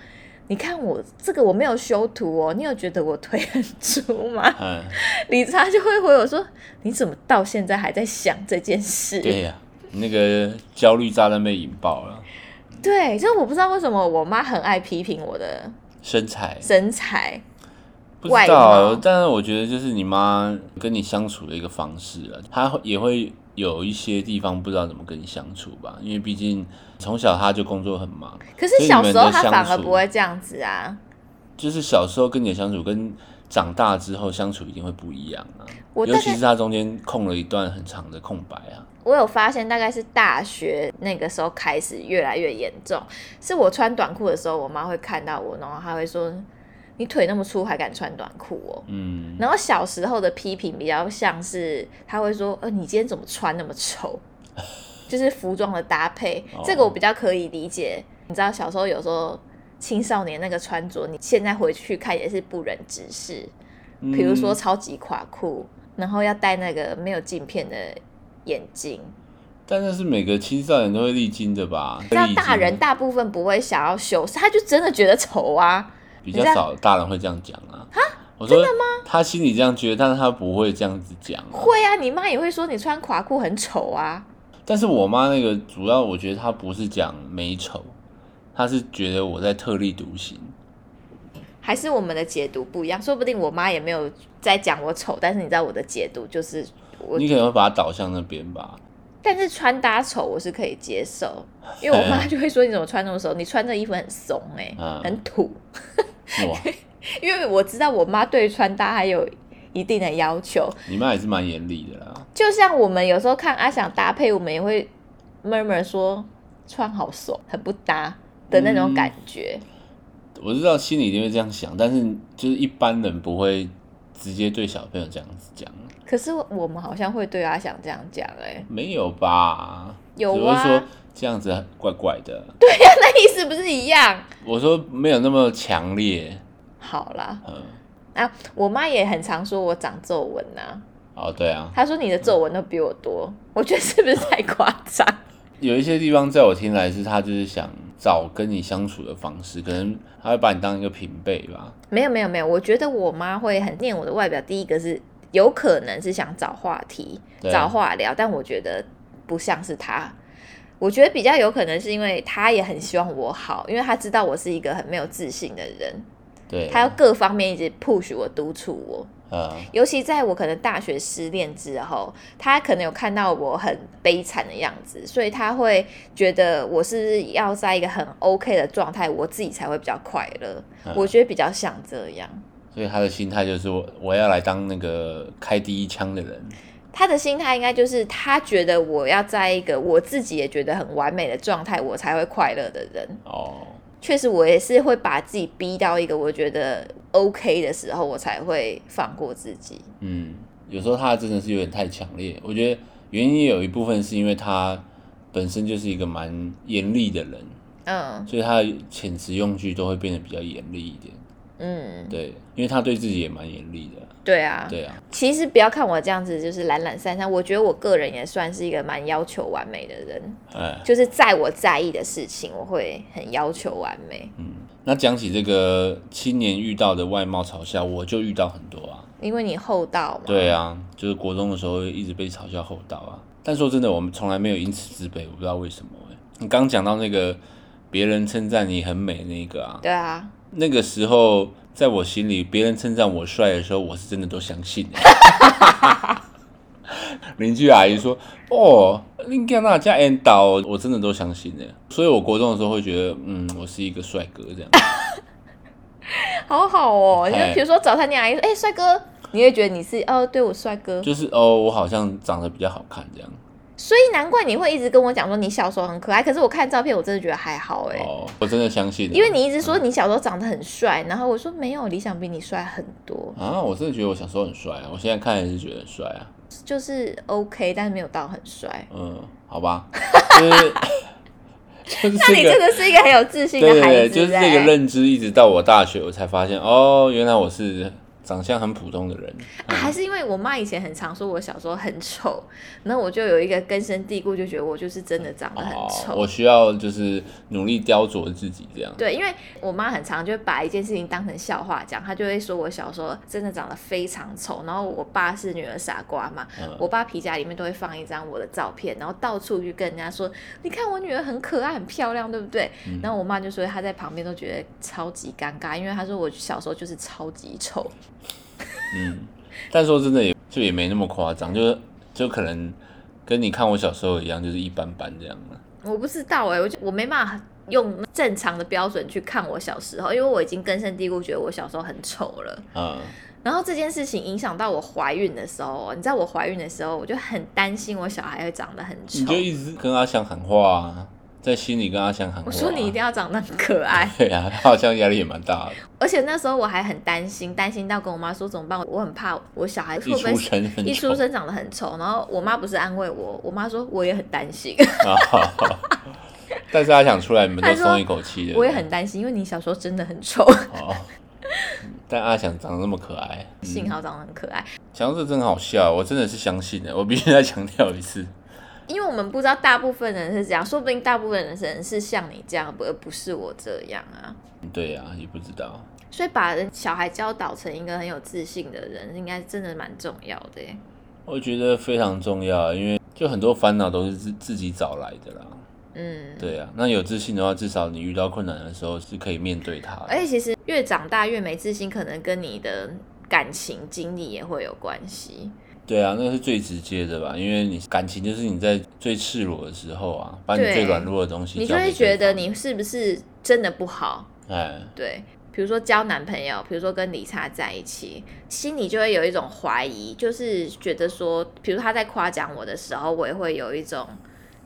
Speaker 2: 你看我这个我没有修图哦，你有觉得我腿很粗吗
Speaker 3: 嗯，？”
Speaker 2: 理查就会回我说：“你怎么到现在还在想这件事？”
Speaker 3: 对呀、那个焦虑炸弹被引爆了，
Speaker 2: 对，就是我不知道为什么我妈很爱批评我的
Speaker 3: 身材
Speaker 2: 身材，
Speaker 3: 不知道，但是我觉得就是你妈跟你相处的一个方式啊，她会也会有一些地方不知道怎么跟你相处吧，因为毕竟从小她就工作很忙，
Speaker 2: 可是小时候她反而不会这样子啊。
Speaker 3: 就是小时候跟你的相处跟长大之后相处一定会不一样啊，
Speaker 2: 我
Speaker 3: 尤其是她中间空了一段很长的空白啊，
Speaker 2: 我有发现，大概是大学那个时候开始越来越严重。是我穿短裤的时候，我妈会看到我，然后她会说：“你腿那么粗还敢穿短裤哦。”
Speaker 3: 嗯，
Speaker 2: 然后小时候的批评比较像是，他会说：“呃，你今天怎么穿那么丑？” 就是服装的搭配，
Speaker 3: 哦
Speaker 2: 这个我比较可以理解。你知道，小时候有时候青少年那个穿着，你现在回去看也是不忍直视。
Speaker 3: 嗯
Speaker 2: 比如说超级垮裤，然后要戴那个没有镜片的眼镜。
Speaker 3: 但那是每个青少年都会历经的吧？
Speaker 2: 那大人大部分不会想要修饰，他就真的觉得丑啊。
Speaker 3: 比较少大人会这样讲啊。我说真的吗？他心里这样觉得，但是他不会这样子讲、啊。
Speaker 2: 会啊，你妈也会说你穿垮裤很丑啊。
Speaker 3: 但是我妈那个主要，我觉得她不是讲美丑，她是觉得我在特立独行。
Speaker 2: 还是我们的解读不一样，说不定我妈也没有在讲我丑，但是你知道我的解读就是我
Speaker 3: 你可能会把它导向那边吧。
Speaker 2: 但是穿搭丑我是可以接受，因为我妈 就会说你怎么穿那么丑，你穿这衣服很怂哎、
Speaker 3: 嗯
Speaker 2: 很土。
Speaker 3: 哇，
Speaker 2: 因为我知道我妈对穿搭还有一定的要求，
Speaker 3: 你妈也是蛮严厉的啦。
Speaker 2: 就像我们有时候看阿翔搭配，我们也会 murmur 说穿好怂，很不搭的那种感觉。
Speaker 3: 我知道心里一定会这样想，但是就是一般人不会直接对小朋友这样子讲，
Speaker 2: 可是我们好像会对阿翔这样讲哎、
Speaker 3: 没有吧？
Speaker 2: 有啊
Speaker 3: 只会说这样子怪怪的。
Speaker 2: 对呀、那意思不是一样？
Speaker 3: 我说没有那么强烈，
Speaker 2: 好啦，
Speaker 3: 嗯，
Speaker 2: 啊，我妈也很常说我长皱纹呐，
Speaker 3: 哦，对啊，
Speaker 2: 她说你的皱纹都比我多，我觉得是不是太夸张？
Speaker 3: 有一些地方在我听来是她就是想找跟你相处的方式，可能她会把你当一个平辈吧。
Speaker 2: 没有没有没有，我觉得我妈会很念我的外表。第一个是有可能是想找话题、找话聊，但我觉得不像是她。我觉得比较有可能是因为他也很希望我好，因为他知道我是一个很没有自信的人，
Speaker 3: 对，
Speaker 2: 他要各方面一直 push 我、督促我。
Speaker 3: 嗯，
Speaker 2: 尤其在我可能大学失恋之后，他可能有看到我很悲惨的样子，所以他会觉得我是要在一个很 OK 的状态，我自己才会比较快乐。
Speaker 3: 嗯
Speaker 2: 我觉得比较像这样。
Speaker 3: 所以他的心态就是我我要来当那个开第一枪的人。
Speaker 2: 他的心态应该就是他觉得我要在一个我自己也觉得很完美的状态，我才会快乐的人。
Speaker 3: 哦，
Speaker 2: 确实，我也是会把自己逼到一个我觉得 OK 的时候，我才会放过自己。
Speaker 3: 嗯，有时候他真的是有点太强烈。我觉得原因也有一部分是因为他本身就是一个蛮严厉的人，
Speaker 2: 嗯
Speaker 3: 所以他的遣词用句都会变得比较严厉一点。
Speaker 2: 嗯，
Speaker 3: 对，因为他对自己也蛮严厉的。
Speaker 2: 对啊。
Speaker 3: 对啊，
Speaker 2: 其实不要看我这样子，就是懒懒散散，我觉得我个人也算是一个蛮要求完美的人。
Speaker 3: 哎，
Speaker 2: 就是在我在意的事情，我会很要求完美。
Speaker 3: 嗯那讲起这个青年遇到的外貌嘲笑，我就遇到很多啊。
Speaker 2: 因为你厚道嘛。
Speaker 3: 对啊，就是国中的时候一直被嘲笑厚道啊。但说真的，我们从来没有因此自卑，我不知道为什么哎、你刚讲到那个别人称赞你很美那个啊，
Speaker 2: 对啊，
Speaker 3: 那个时候在我心里，别人称赞我帅的时候，我是真的都相信的。邻居阿姨说：“哦，你看那家演导，我真的都相信的。”所以，我国中的时候会觉得，嗯，我是一个帅哥这样。
Speaker 2: 好好哦。就
Speaker 3: 哎
Speaker 2: 比如说早餐店阿姨说：“哎、帅哥。”你会觉得你是哦，对我帅哥，
Speaker 3: 就是哦，我好像长得比较好看这样。
Speaker 2: 所以难怪你会一直跟我讲说你小时候很可爱。可是我看照片，我真的觉得还好哎、
Speaker 3: 哦，我真的相信。
Speaker 2: 因为你一直说你小时候长得很帅，然后我说没有，理想比你帅很多，
Speaker 3: 啊，我真的觉得我小时候很帅啊，我现在看还是觉得很帅啊。
Speaker 2: 就是 OK，但是没有到很帅。
Speaker 3: 嗯，好吧，就是就是
Speaker 2: 那你
Speaker 3: 这个，
Speaker 2: 真的是一个很有自信的孩子、
Speaker 3: 对对对，就是这个
Speaker 2: 哎
Speaker 3: 认知，一直到我大学，我才发现哦，原来我是长相很普通的人。
Speaker 2: 啊还是因为我妈以前很常说我小时候很丑，然后我就有一个根深蒂固，就觉得我就是真的长得很
Speaker 3: 哦，
Speaker 2: 丑。
Speaker 3: 我需要就是努力雕琢自己这样。
Speaker 2: 对，因为我妈很常就会把一件事情当成笑话讲，她就会说我小时候真的长得非常丑，然后我爸是女儿傻瓜嘛，
Speaker 3: 嗯
Speaker 2: 我爸皮夹里面都会放一张我的照片，然后到处去跟人家说，你看我女儿很可爱很漂亮，对不对？
Speaker 3: 嗯
Speaker 2: 然后我妈就说她在旁边都觉得超级尴尬，因为她说我小时候就是超级丑。
Speaker 3: 嗯，但说真的也就也没那么夸张，就是就可能跟你看我小时候一样，就是一般般这样了。
Speaker 2: 我不知道哎、我就我没办法用正常的标准去看我小时候，因为我已经根深蒂固觉得我小时候很丑了。
Speaker 3: 嗯，
Speaker 2: 然后这件事情影响到我怀孕的时候，你知道我怀孕的时候，我就很担心我小孩会长得很丑
Speaker 3: 你就。一直跟阿翔喊话啊，在心里跟阿翔喊、啊。
Speaker 2: 我说你一定要长得很可爱，
Speaker 3: 对啊，他好像压力也蛮大的，
Speaker 2: 而且那时候我还很担心，担心到跟我妈说怎么办？我很怕我小孩会
Speaker 3: 一
Speaker 2: 不会
Speaker 3: 出生
Speaker 2: 一出生长得很丑。然后我妈不是安慰我，我妈说我也很担心，
Speaker 3: 啊，但是阿想出来，你们都松一口气的。
Speaker 2: 我也很担心，因为你小时候真的很丑，
Speaker 3: 哦，但阿翔长得那么可爱，
Speaker 2: 幸好长得很可爱。
Speaker 3: 想到这真好笑，我真的是相信的，我必须再强调一次。
Speaker 2: 因为我们不知道大部分人是这样，说不定大部分人是是像你这样，而不是我这样啊。
Speaker 3: 对呀、也不知道。
Speaker 2: 所以把人小孩教导成一个很有自信的人，应该真的蛮重要的。
Speaker 3: 我觉得非常重要，因为就很多烦恼都是自自己找来的啦。
Speaker 2: 嗯，
Speaker 3: 对啊，那有自信的话，至少你遇到困难的时候是可以面对它的。
Speaker 2: 而且其实越长大越没自信，可能跟你的感情经历也会有关系。
Speaker 3: 对啊，那个是最直接的吧，因为你感情就是你在最赤裸的时候啊，把你最软弱的东西
Speaker 2: 你就会觉得你是不是真的不好？
Speaker 3: 哎，
Speaker 2: 对，比如说交男朋友，比如说跟理查在一起，心里就会有一种怀疑，就是觉得说，比如他在夸奖我的时候，我也会有一种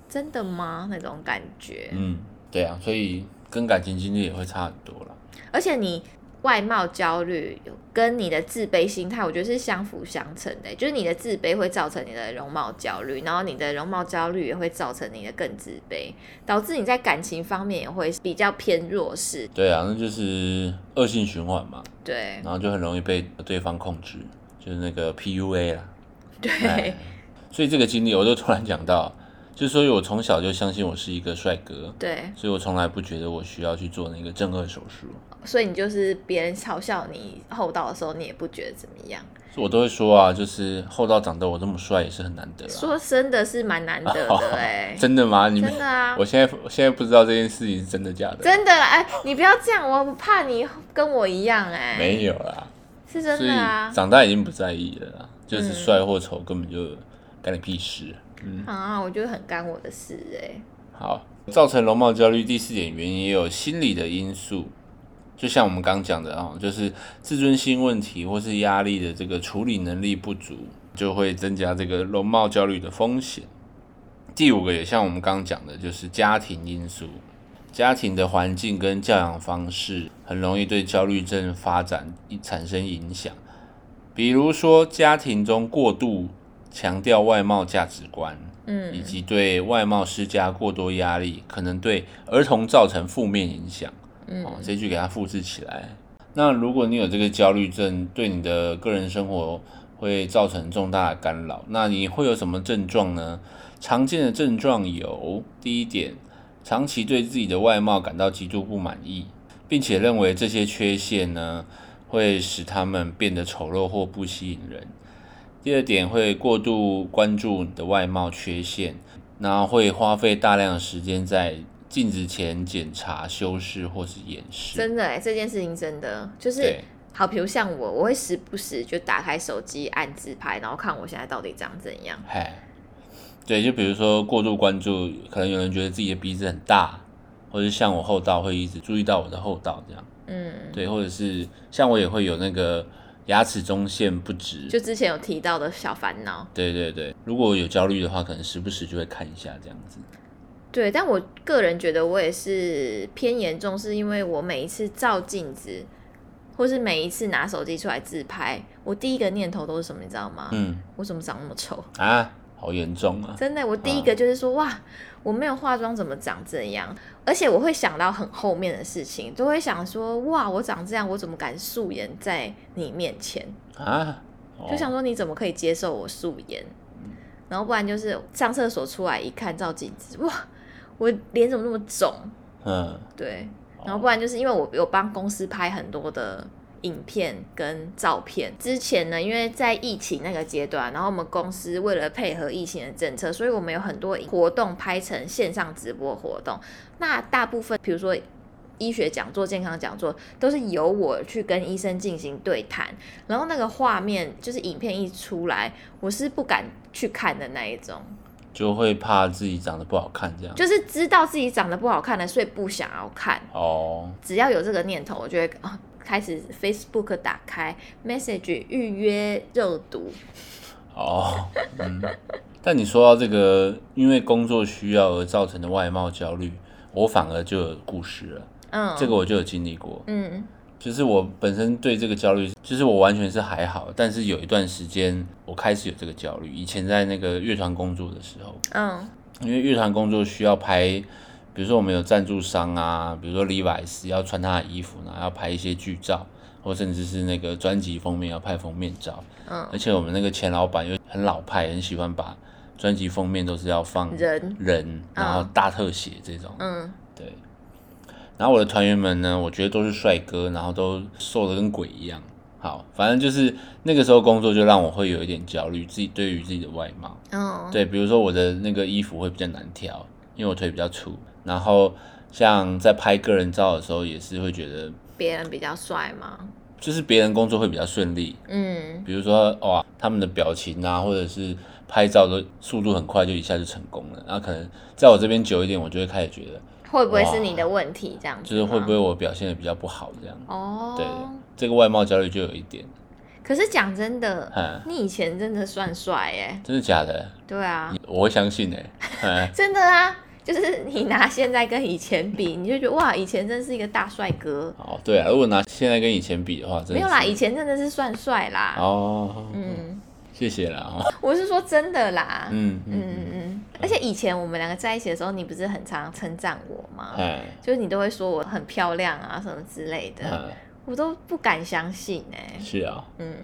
Speaker 2: 真的吗那种感觉。
Speaker 3: 嗯，对啊，所以跟感情经历也会差很多了。
Speaker 2: 而且你外貌焦虑跟你的自卑心态，我觉得是相辅相成的。就是你的自卑会造成你的容貌焦虑，然后你的容貌焦虑也会造成你的更自卑，导致你在感情方面也会比较偏弱势。
Speaker 3: 对啊，那就是恶性循环嘛，
Speaker 2: 对
Speaker 3: 然后就很容易被对方控制，就是那个 PUA 啦。
Speaker 2: 对、
Speaker 3: 哎所以这个经历，我就突然讲到，就所以我从小就相信我是一个帅哥，
Speaker 2: 对，
Speaker 3: 所以我从来不觉得我需要去做那个正颌手术。
Speaker 2: 所以你就是别人嘲笑你厚道的时候，你也不觉得怎么样。
Speaker 3: 我都会说啊，就是厚道长得我这么帅也是很难得啊。
Speaker 2: 说真的是蛮难得的 哎、
Speaker 3: 真的吗？你们
Speaker 2: 真的啊
Speaker 3: 我现在我现在不知道这件事情是真的假的。
Speaker 2: 真的哎、你不要这样，我怕你跟我一样哎、
Speaker 3: 没有啦，
Speaker 2: 是真的啊。
Speaker 3: 长大已经不在意了啦，就是帅或丑根本就干你屁事。嗯，
Speaker 2: 啊，我觉得很干我的事哎、
Speaker 3: 好，造成容貌焦虑第四点原因也有心理的因素，就像我们刚讲的啊，就是自尊心问题或是压力的这个处理能力不足，就会增加这个容貌焦虑的风险。第五个也像我们刚刚讲的，就是家庭因素，家庭的环境跟教养方式很容易对焦虑症发展产生影响。比如说，家庭中过度强调外貌价值观，
Speaker 2: 嗯
Speaker 3: 以及对外貌施加过多压力，可能对儿童造成负面影响。
Speaker 2: 嗯
Speaker 3: 哦，这句给它复制起来。那如果你有这个焦虑症，对你的个人生活会造成重大的干扰，那你会有什么症状呢？常见的症状有：第一点，长期对自己的外貌感到极度不满意，并且认为这些缺陷呢会使他们变得丑陋或不吸引人。第二点，会过度关注你的外貌缺陷，然后会花费大量的时间在镜子前检查、修饰或是掩饰。
Speaker 2: 真的哎、这件事情真的就是好，比如像我，我会时不时就打开手机按自拍，然后看我现在到底长怎样。
Speaker 3: 嗨，对，就比如说过度关注，可能有人觉得自己的鼻子很大，或者像我后道会一直注意到我的后道这样。
Speaker 2: 嗯，
Speaker 3: 对，或者是像我也会有那个牙齿中线不直。
Speaker 2: 就之前有提到的小烦恼。
Speaker 3: 对对对，如果有焦虑的话，可能时不时就会看一下这样子。
Speaker 2: 对，但我个人觉得我也是偏严重，是因为我每一次照镜子，或是每一次拿手机出来自拍，我第一个念头都是什么，你知道吗？
Speaker 3: 嗯
Speaker 2: 我怎么长那么丑？
Speaker 3: 啊，好严重啊！
Speaker 2: 真的，我第一个就是说，哇，我没有化妆怎么长这样？而且我会想到很后面的事情，都会想说，哇，我长这样，我怎么敢素颜在你面前？
Speaker 3: 啊，哦
Speaker 2: 就想说你怎么可以接受我素颜？然后不然就是上厕所出来一看照镜子，哇，我脸怎么那么肿？
Speaker 3: 嗯，
Speaker 2: 对，然后不然就是因为我有帮公司拍很多的影片跟照片。之前呢，因为在疫情那个阶段，然后我们公司为了配合疫情的政策，所以我们有很多活动拍成线上直播活动。那大部分，比如说。医学讲座、健康讲座都是由我去跟医生进行对谈，然后那个画面就是影片一出来，我是不敢去看的那一种，
Speaker 3: 就会怕自己长得不好看这样。
Speaker 2: 就是知道自己长得不好看的，所以不想要看。
Speaker 3: 哦，
Speaker 2: 只要有这个念头，我就会啊开始 Facebook 打开 message 预约热读。
Speaker 3: 哦，嗯。但你说到这个，因为工作需要而造成的外貌焦虑，我反而就有故事了。
Speaker 2: 嗯，
Speaker 3: 这个我就有经历过，
Speaker 2: 嗯
Speaker 3: 就是我本身对这个焦虑，就是我完全是还好，但是有一段时间我开始有这个焦虑。以前在那个乐团工作的时候，
Speaker 2: 嗯
Speaker 3: 因为乐团工作需要拍，比如说我们有赞助商啊，比如说 Levi's 要穿他的衣服呢，要拍一些剧照，或甚至是那个专辑封面要拍封面照。
Speaker 2: 嗯，
Speaker 3: 而且我们那个前老板又很老派，很喜欢把专辑封面都是要放
Speaker 2: 人
Speaker 3: 人，然后大特写这种。
Speaker 2: 嗯
Speaker 3: 对。然后我的团员们呢，我觉得都是帅哥，然后都瘦的跟鬼一样。好，反正就是那个时候工作就让我会有一点焦虑，自己对于自己的外貌。
Speaker 2: 嗯，
Speaker 3: 对，比如说我的那个衣服会比较难挑，因为我腿比较粗。然后像在拍个人照的时候，也是会觉得
Speaker 2: 别人比较帅吗？
Speaker 3: 就是别人工作会比较顺利，
Speaker 2: 嗯，
Speaker 3: 比如说哇，他们的表情啊，或者是拍照的速度很快，就一下就成功了。然后可能在我这边久一点，我就会开始觉得，
Speaker 2: 会不会是你的问题这样子？
Speaker 3: 就是会不会？我表现的比较不好这样。
Speaker 2: 哦，
Speaker 3: 对，这个外貌焦虑就有一点，
Speaker 2: 可是讲真的，
Speaker 3: 嗯，
Speaker 2: 你以前真的算帅哎。
Speaker 3: 真的假的？
Speaker 2: 对啊，
Speaker 3: 我会相信哎、嗯
Speaker 2: 真的啊，就是你拿现在跟以前比，你就觉得哇，以前真是一个大帅哥。
Speaker 3: 哦，对啊，如果拿现在跟以前比的话，真的
Speaker 2: 没有啦，以前真的是算帅啦。
Speaker 3: 哦，
Speaker 2: 嗯，
Speaker 3: 谢谢啦，哦，
Speaker 2: 我是说真的啦。
Speaker 3: 嗯
Speaker 2: 嗯
Speaker 3: 嗯，
Speaker 2: 而且以前我们两个在一起的时候，你不是很常称赞我吗？
Speaker 3: 哎，
Speaker 2: 就是你都会说我很漂亮啊什么之类的，
Speaker 3: 嗯，
Speaker 2: 我都不敢相信哎、
Speaker 3: 是啊，
Speaker 2: 嗯，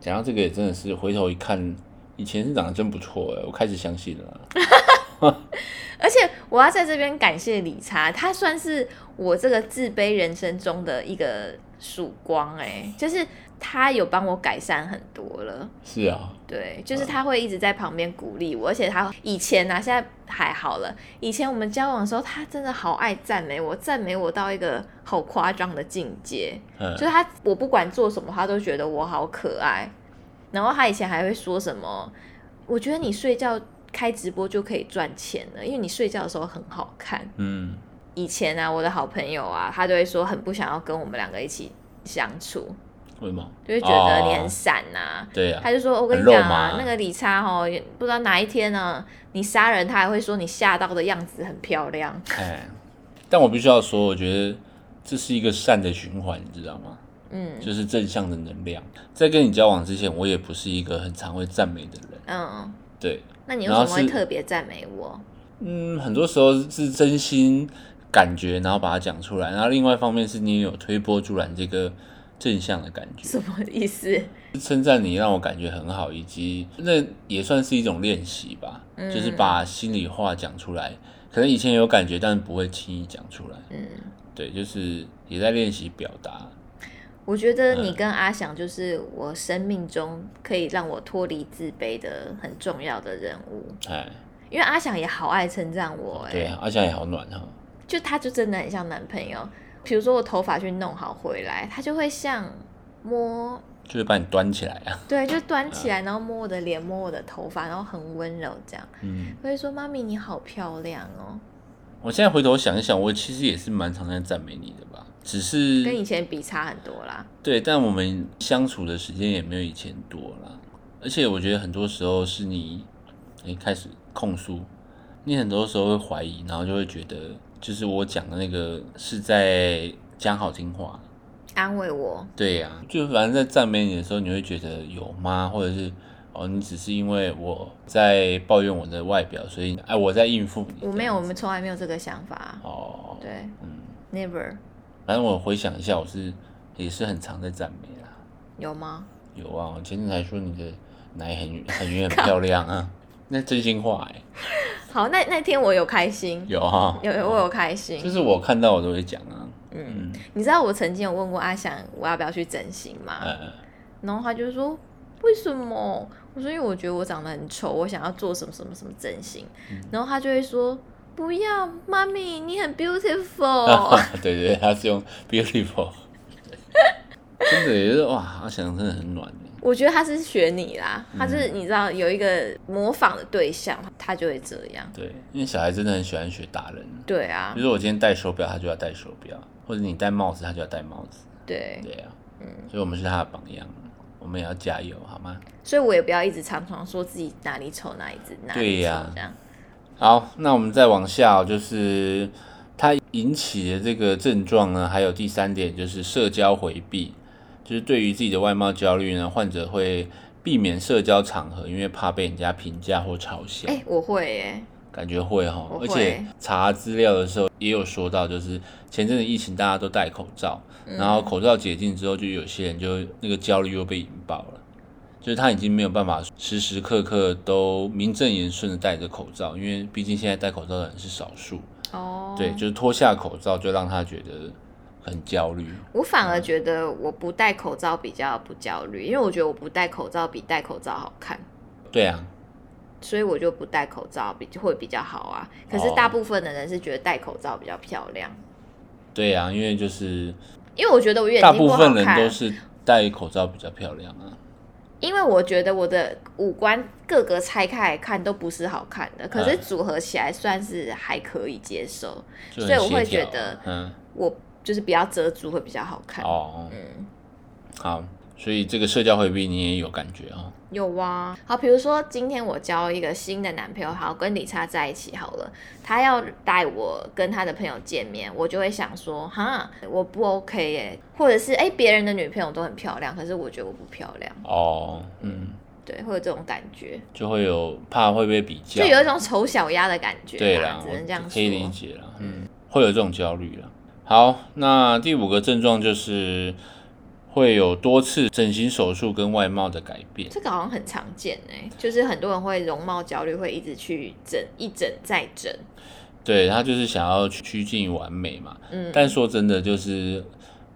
Speaker 3: 讲到这个也真的是回头一看，以前是长得真不错哎，我开始相信了。
Speaker 2: 而且我要在这边感谢理查，他算是我这个自卑人生中的一个曙光哎、就是他有帮我改善很多了。
Speaker 3: 是啊，
Speaker 2: 对，就是他会一直在旁边鼓励我，而且他以前呢、现在还好了。以前我们交往的时候，他真的好爱赞美我，赞美我到一个好夸张的境界。
Speaker 3: 嗯
Speaker 2: 就是他，我不管做什么，他都觉得我好可爱。然后他以前还会说什么，我觉得你睡觉开直播就可以赚钱了，因为你睡觉的时候很好看。
Speaker 3: 嗯，
Speaker 2: 以前啊，我的好朋友啊，他都会说很不想要跟我们两个一起相处，
Speaker 3: 为什么？
Speaker 2: 就会觉得你很
Speaker 3: 哦
Speaker 2: 闪呐、
Speaker 3: 对呀、
Speaker 2: 他就说：“我跟你讲啊，那个理查哦，也不知道哪一天呢，你杀人，他还会说你吓到的样子很漂亮。
Speaker 3: 哎，但我必须要说，我觉得这是一个善的循环，你知道吗？
Speaker 2: 嗯
Speaker 3: 就是正向的能量。在跟你交往之前，我也不是一个很常会赞美的人，
Speaker 2: 嗯，
Speaker 3: 对，
Speaker 2: 那你为什么会特别赞美我？
Speaker 3: 嗯，很多时候是真心感觉，然后把它讲出来，然后另外一方面是你有推波助澜这个正向的感觉，
Speaker 2: 什么意思？
Speaker 3: 称赞你让我感觉很好，以及那也算是一种练习吧，就是把心里话讲出来。可能以前有感觉，但是不会轻易讲出来。
Speaker 2: 嗯，
Speaker 3: 对，就是也在练习表达。
Speaker 2: 我觉得
Speaker 3: 嗯
Speaker 2: 你跟阿翔就是我生命中可以让我脱离自卑的很重要的人物，
Speaker 3: 哎，
Speaker 2: 因为阿翔也好爱称赞我、哎、
Speaker 3: 对啊，阿翔也好暖哈。
Speaker 2: 就他就真的很像男朋友。比如说我头发去弄好回来，他就会像摸
Speaker 3: 就是把你端起来啊。
Speaker 2: 对，就端起来，然后摸我的脸，摸我的头发，然后很温柔这样。
Speaker 3: 嗯，
Speaker 2: 会说：“妈咪，你好漂亮哦。
Speaker 3: 我现在回头想一想，我其实也是蛮常在赞美你的吧，只”是
Speaker 2: 跟以前比差很多啦。
Speaker 3: 对，但我们相处的时间也没有以前多啦。而且我觉得很多时候是你，你开始控诉，你很多时候会怀疑，然后就会觉得，就是我讲的那个是在讲好听话。
Speaker 2: 安慰我，
Speaker 3: 对呀、就反正在赞美你的时候，你会觉得有吗？或者是哦，你只是因为我在抱怨我的外表，所以哎，我在应付你。
Speaker 2: 我没有，我们从来没有这个想法。
Speaker 3: 哦，
Speaker 2: 对
Speaker 3: 嗯
Speaker 2: ，，never
Speaker 3: 反正我回想一下，我是也是很常在赞美啦。
Speaker 2: 有吗？
Speaker 3: 有啊，我前天才说你的奶很很圆 很漂亮啊，那真心话哎、
Speaker 2: 好，那那天我有开心，
Speaker 3: 有哈、
Speaker 2: 有有我有开心
Speaker 3: 就。是我看到我都会讲啊，
Speaker 2: 嗯，你知道我曾经有问过阿翔我要不要去整形吗？
Speaker 3: 嗯，
Speaker 2: 然后他就说为什么？我说因为我觉得我长得很丑，我想要做什么什么什么整形。然后他就会说不要，妈咪你很 beautiful。
Speaker 3: 对对，他是用 beautiful，真的也是哇，阿翔真的很暖欸
Speaker 2: 我觉得他是学你啦，他是你知道有一个模仿的对象，他就会这样。
Speaker 3: 对，因为小孩真的很喜欢学大人，
Speaker 2: 对啊。
Speaker 3: 比，如说我今天戴手表，他就要戴手表，或者你戴帽子，他就要戴帽子，
Speaker 2: 对，
Speaker 3: 对啊，嗯。所以我们是他的榜样，我们也要加油，好吗？
Speaker 2: 所以我也不要一直常常说自己哪里丑哪里子哪里丑
Speaker 3: 对呀。
Speaker 2: 这样。
Speaker 3: 好，那我们再往下哦，就是它引起的这个症状呢，还有第三点就是社交回避，就是对于自己的外貌焦虑呢，患者会避免社交场合，因为怕被人家评价或嘲笑。
Speaker 2: 哎、我会耶，
Speaker 3: 感觉会哈而且查资料的时候也有说到，就是前阵子疫情大家都戴口罩，
Speaker 2: 嗯
Speaker 3: 然后口罩解禁之后，就有些人就那个焦虑又被引爆了，就是他已经没有办法时时刻刻都名正言顺的戴着口罩，因为毕竟现在戴口罩的人是少数，
Speaker 2: 哦，
Speaker 3: 对，就是脱下口罩就让他觉得很焦虑，
Speaker 2: 我反而觉得我不戴口罩比较不焦虑，因为我觉得我不戴口罩比戴口罩好看，
Speaker 3: 对啊，
Speaker 2: 所以我就不戴口罩比会比较好啊。可是
Speaker 3: 哦。
Speaker 2: 大部分的人是觉得戴口罩比较漂亮。
Speaker 3: 对啊，因为就是
Speaker 2: 因为我觉得我眼
Speaker 3: 大部分人，都是戴口罩比较漂亮啊。
Speaker 2: 因为我觉得我的五官各个拆开来看都不是好看的，可是
Speaker 3: 嗯。
Speaker 2: 组合起来算是还可以接受，所以我会觉得
Speaker 3: 嗯，
Speaker 2: 我就是不要遮住会比较好看。
Speaker 3: 哦，
Speaker 2: 嗯，
Speaker 3: 好，所以这个社交回避你也有感觉哦。
Speaker 2: 有啊，好，比如说今天我交一个新的男朋友，好，跟李查在一起好了，他要带我跟他的朋友见面，我就会想说，哈，我不 OK 耶，或者是哎，别人的女朋友都很漂亮，可是我觉得我不漂亮，
Speaker 3: 哦，嗯，
Speaker 2: 对，会有这种感觉，
Speaker 3: 就会有怕会被比较，
Speaker 2: 就有一种丑小鸭的感觉啦
Speaker 3: 对啦，，
Speaker 2: 只能这样说。
Speaker 3: 可以理解了，嗯，会有这种焦虑啦。好，那第五个症状就是会有多次整形手术跟外貌的改变。
Speaker 2: 这个好像很常见哎，就是很多人会容貌焦虑，会一直去整一整再整，
Speaker 3: 对他就是想要趋近完美嘛，
Speaker 2: 嗯，
Speaker 3: 但说真的，就是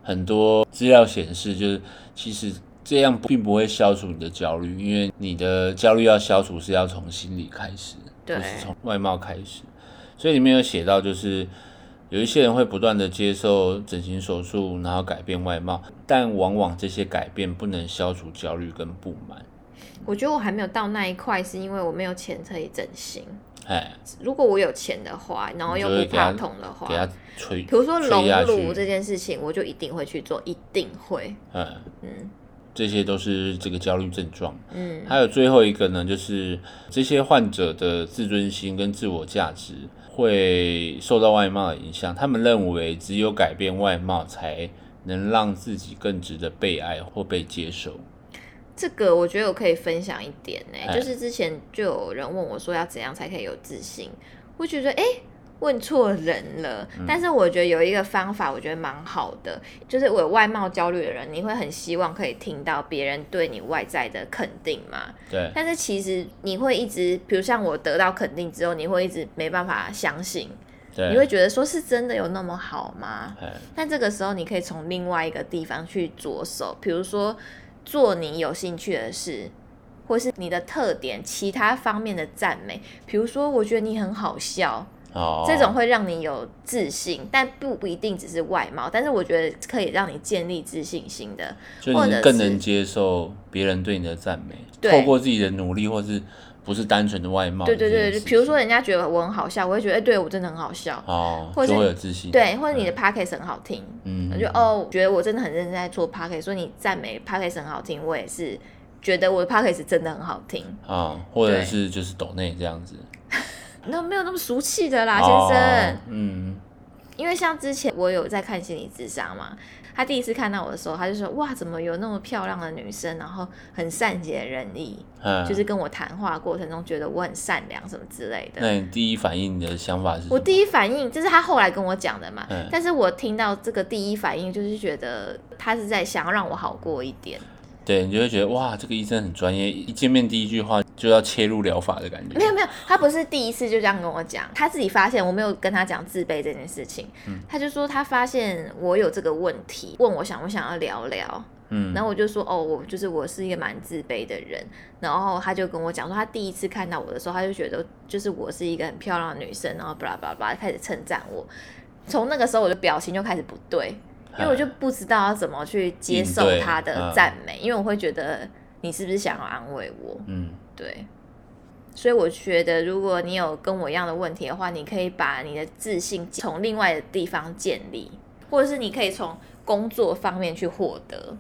Speaker 3: 很多资料显示，就是其实这样并不会消除你的焦虑，因为你的焦虑要消除是要从心理开始，不
Speaker 2: 对
Speaker 3: 是从外貌开始。所以里面有写到，就是有一些人会不断的接受整形手术，然后改变外貌，但往往这些改变不能消除焦虑跟不满。
Speaker 2: 我觉得我还没有到那一块，是因为我没有钱可以整形。
Speaker 3: 哎，
Speaker 2: 如果我有钱的话，然后又不怕痛的话
Speaker 3: 给，他吹，
Speaker 2: 比如说隆乳这件事情，我就一定会去做，一定会。
Speaker 3: 嗯，
Speaker 2: 嗯
Speaker 3: 这些都是这个焦虑症状。
Speaker 2: 嗯，
Speaker 3: 还有最后一个呢，就是这些患者的自尊心跟自我价值会受到外貌的影响。他们认为只有改变外貌，才能让自己更值得被爱或被接受。
Speaker 2: 这个我觉得我可以分享一点呢、
Speaker 3: 哎
Speaker 2: 就是之前就有人问我说要怎样才可以有自信，我觉得哎。诶问错人了，
Speaker 3: 嗯。
Speaker 2: 但是我觉得有一个方法，我觉得蛮好的，就是我有外貌焦虑的人，你会很希望可以听到别人对你外在的肯定嘛？
Speaker 3: 对，
Speaker 2: 但是其实你会一直，比如像我得到肯定之后，你会一直没办法相信，
Speaker 3: 对，
Speaker 2: 你会觉得说是真的有那么好吗？
Speaker 3: 哎
Speaker 2: 但这个时候你可以从另外一个地方去着手，比如说做你有兴趣的事，或是你的特点，其他方面的赞美，比如说我觉得你很好笑，
Speaker 3: 哦，
Speaker 2: 这种会让你有自信，但不不一定只是外貌，但是我觉得可以让你建立自信心的。
Speaker 3: 就
Speaker 2: 或者
Speaker 3: 你更能接受别人对你的赞美，透过自己的努力，或是不是单纯的外貌。
Speaker 2: 对对对，对比如说，人家觉得我很好笑，我会觉得哎、对我真的很好笑。
Speaker 3: 哦，
Speaker 2: 或者
Speaker 3: 有自信。，
Speaker 2: 对，或者你的 podcast 很好听，
Speaker 3: 嗯，
Speaker 2: 我就哦，我觉得我真的很认真在做 podcast，所以你赞美 podcast 很好听，我也是觉得我的 podcast 真的很好听。
Speaker 3: 啊，或者是就是抖内这样子。
Speaker 2: 那没有那么俗气的啦，
Speaker 3: 哦
Speaker 2: 先生。
Speaker 3: 嗯，
Speaker 2: 因为像之前我有在看心理智商嘛，他第一次看到我的时候，他就说：“哇，怎么有那么漂亮的女生，然后很善解人意，
Speaker 3: 嗯
Speaker 2: 就是跟我谈话过程中觉得我很善良什么之类的。”
Speaker 3: 那你第一反应你的想法是什么？
Speaker 2: 我第一反应，这是他后来跟我讲的嘛，
Speaker 3: 嗯
Speaker 2: 但是我听到这个第一反应，就是觉得他是在想要让我好过一点。
Speaker 3: 对你就会觉得哇，这个医生很专业，一见面第一句话就要切入疗法的感觉。
Speaker 2: 没有没有，他不是第一次就这样跟我讲，他自己发现我没有跟他讲自卑这件事情，
Speaker 3: 嗯。
Speaker 2: 他就说他发现我有这个问题，问我想不想要聊聊，
Speaker 3: 嗯，
Speaker 2: 然后我就说哦，我就是我是一个蛮自卑的人，然后他就跟我讲说，他第一次看到我的时候，他就觉得就是我是一个很漂亮的女生，然后巴拉巴拉巴拉开始称赞我，从那个时候我的表情就开始不对，因为我就不知道要怎么去接受他的赞美，因为我会觉得你是不是想要安慰我？
Speaker 3: 嗯，
Speaker 2: 对，所以我觉得，如果你有跟我一样的问题的话，你可以把你的自信从另外的地方建立，或者是你可以从工作方面去获得。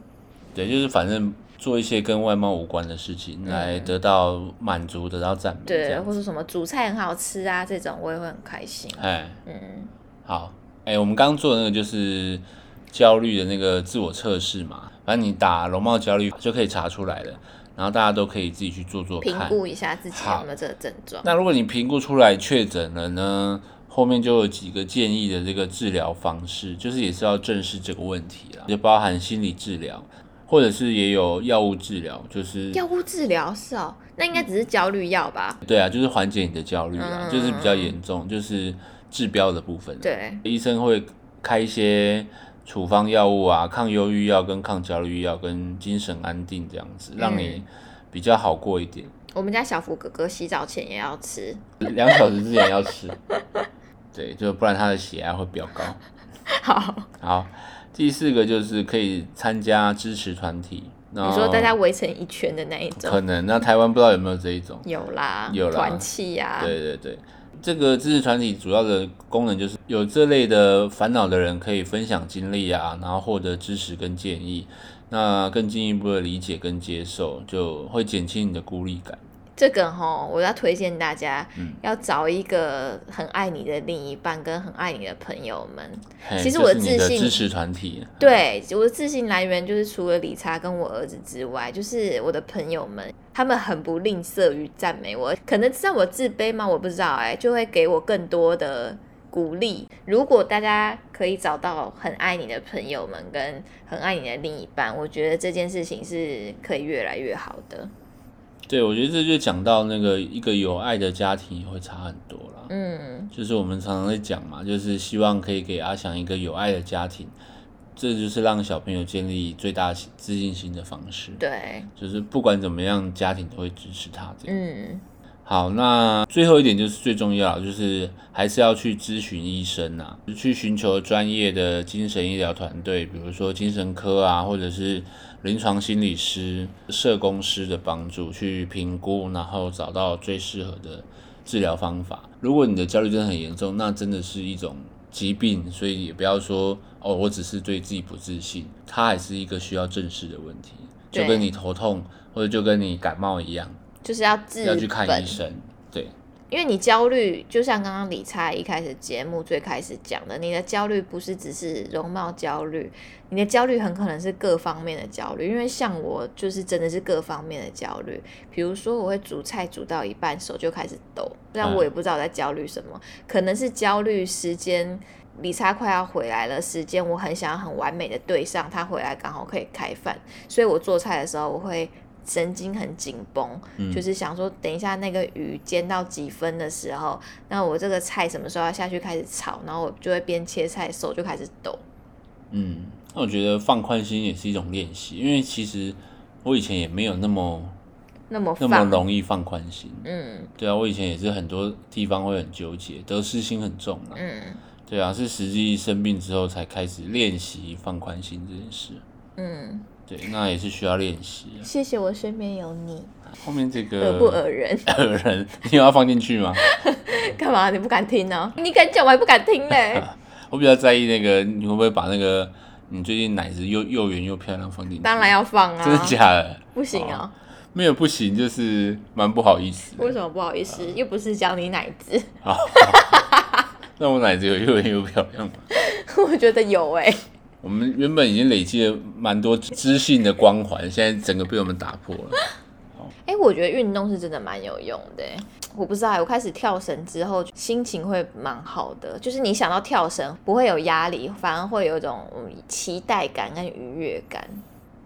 Speaker 3: 对，就是反正做一些跟外貌无关的事情，来得到满足，得到赞美。
Speaker 2: 对，或者什么煮菜很好吃啊，这种我也会很开心。
Speaker 3: 哎，
Speaker 2: 嗯，
Speaker 3: 好，哎，我们刚刚做的那个就是焦虑的那个自我测试嘛，反正你打容貌焦虑就可以查出来了，然后大家都可以自己去做做看。
Speaker 2: 评估一下自己
Speaker 3: 好
Speaker 2: 有没有这个症状。
Speaker 3: 那如果你评估出来确诊了呢，后面就有几个建议的这个治疗方式，就是也是要正视这个问题啦，就包含心理治疗，或者是也有药物治疗，就是
Speaker 2: 药物治疗是哦，那应该只是焦虑药吧？
Speaker 3: 对啊，就是缓解你的焦虑啊，
Speaker 2: 嗯
Speaker 3: 就是比较严重，就是治标的部分。，
Speaker 2: 对，
Speaker 3: 医生会开一些处方药物啊，抗忧郁药、跟抗焦虑药、跟精神安定这样子，让你比较好过一点。
Speaker 2: 我们家小福哥哥洗澡前也要吃。
Speaker 3: 两小时之前要吃，对，就不然他的血压会比较高。
Speaker 2: 好，
Speaker 3: 好，第四个就是可以参加支持团体。
Speaker 2: 你说大家围成一圈的那一种，
Speaker 3: 可能那台湾不知道有没有这一种？
Speaker 2: 有啦，
Speaker 3: 有啦
Speaker 2: 团契呀、
Speaker 3: 对对对，这个知识团体主要的功能就是有这类的烦恼的人可以分享经历啊，然后获得支持跟建议，那更进一步的理解跟接受，就会减轻你的孤立感。
Speaker 2: 这个哈，我要推荐大家
Speaker 3: 嗯
Speaker 2: 要找一个很爱你的另一半跟很爱你的朋友们。其实我的自信
Speaker 3: 支持团体，
Speaker 2: 对，我的自信来源就是除了理查跟我儿子之外，就是我的朋友们，他们很不吝啬于赞美我。可能知道我自卑吗？我不知道哎、就会给我更多的鼓励。如果大家可以找到很爱你的朋友们跟很爱你的另一半，我觉得这件事情是可以越来越好的。
Speaker 3: 对我觉得这就讲到那个一个有爱的家庭也会差很多啦。
Speaker 2: 嗯，
Speaker 3: 就是我们常常在讲嘛，就是希望可以给阿翔一个有爱的家庭，这就是让小朋友建立最大自信心的方式。
Speaker 2: 对，
Speaker 3: 就是不管怎么样，家庭都会支持他这样。
Speaker 2: 嗯，
Speaker 3: 好，那最后一点就是最重要，就是还是要去咨询医生啊，去寻求专业的精神医疗团队，比如说精神科啊，或者是临床心理师、社工师的帮助，去评估，然后找到最适合的治疗方法。如果你的焦虑真的很严重，那真的是一种疾病，所以也不要说哦，我只是对自己不自信，它还是一个需要正视的问题，就跟你头痛或者就跟你感冒一样。
Speaker 2: 就是要治
Speaker 3: 要去看医生。对，
Speaker 2: 因为你焦虑，就像刚刚理查一开始节目最开始讲的，你的焦虑不是只是容貌焦虑，你的焦虑很可能是各方面的焦虑。因为像我就是真的是各方面的焦虑，比如说我会煮菜煮到一半手就开始抖，虽然我也不知道我在焦虑什么，可能是焦虑时间。理查快要回来了，时间我很想要很完美的对上，他回来刚好可以开饭，所以我做菜的时候我会神经很紧绷，
Speaker 3: 嗯
Speaker 2: 就是想说等一下那个鱼煎到几分的时候，那我这个菜什么时候要下去开始炒，然后我就会边切菜手就开始抖。
Speaker 3: 嗯，那我觉得放宽心也是一种练习，因为其实我以前也没有那么
Speaker 2: 那么
Speaker 3: 那么，容易放宽心。
Speaker 2: 嗯
Speaker 3: 对啊，我以前也是很多地方会很纠结，得失心很重啊。
Speaker 2: 嗯
Speaker 3: 对啊，是实际生病之后才开始练习放宽心这件事。
Speaker 2: 嗯，
Speaker 3: 对，那也是需要练习啊。
Speaker 2: 谢谢我身边有你，
Speaker 3: 后面这个
Speaker 2: 恶不恶人？
Speaker 3: 恶人，你有要放进去吗？
Speaker 2: 干嘛你不敢听呢、你敢讲我还不敢听嘞。
Speaker 3: 我比较在意那个，你会不会把那个你最近奶子又又圆又漂亮放进去？
Speaker 2: 当然要放啊
Speaker 3: 真的
Speaker 2: 啊，
Speaker 3: 假的？
Speaker 2: 不行啊，
Speaker 3: 没有不行，就是蛮不好意思的。
Speaker 2: 为什么不好意思？又不是讲你奶子，
Speaker 3: 好，那我奶子有又圆又漂亮吗？
Speaker 2: 我觉得有哎、
Speaker 3: 我们原本已经累积了蛮多知性的光环，现在整个被我们打破了。
Speaker 2: 哎、我觉得运动是真的蛮有用的欸。我不知道欸，我开始跳绳之后，心情会蛮好的。就是你想到跳绳，不会有压力，反而会有一种嗯期待感跟愉悦感。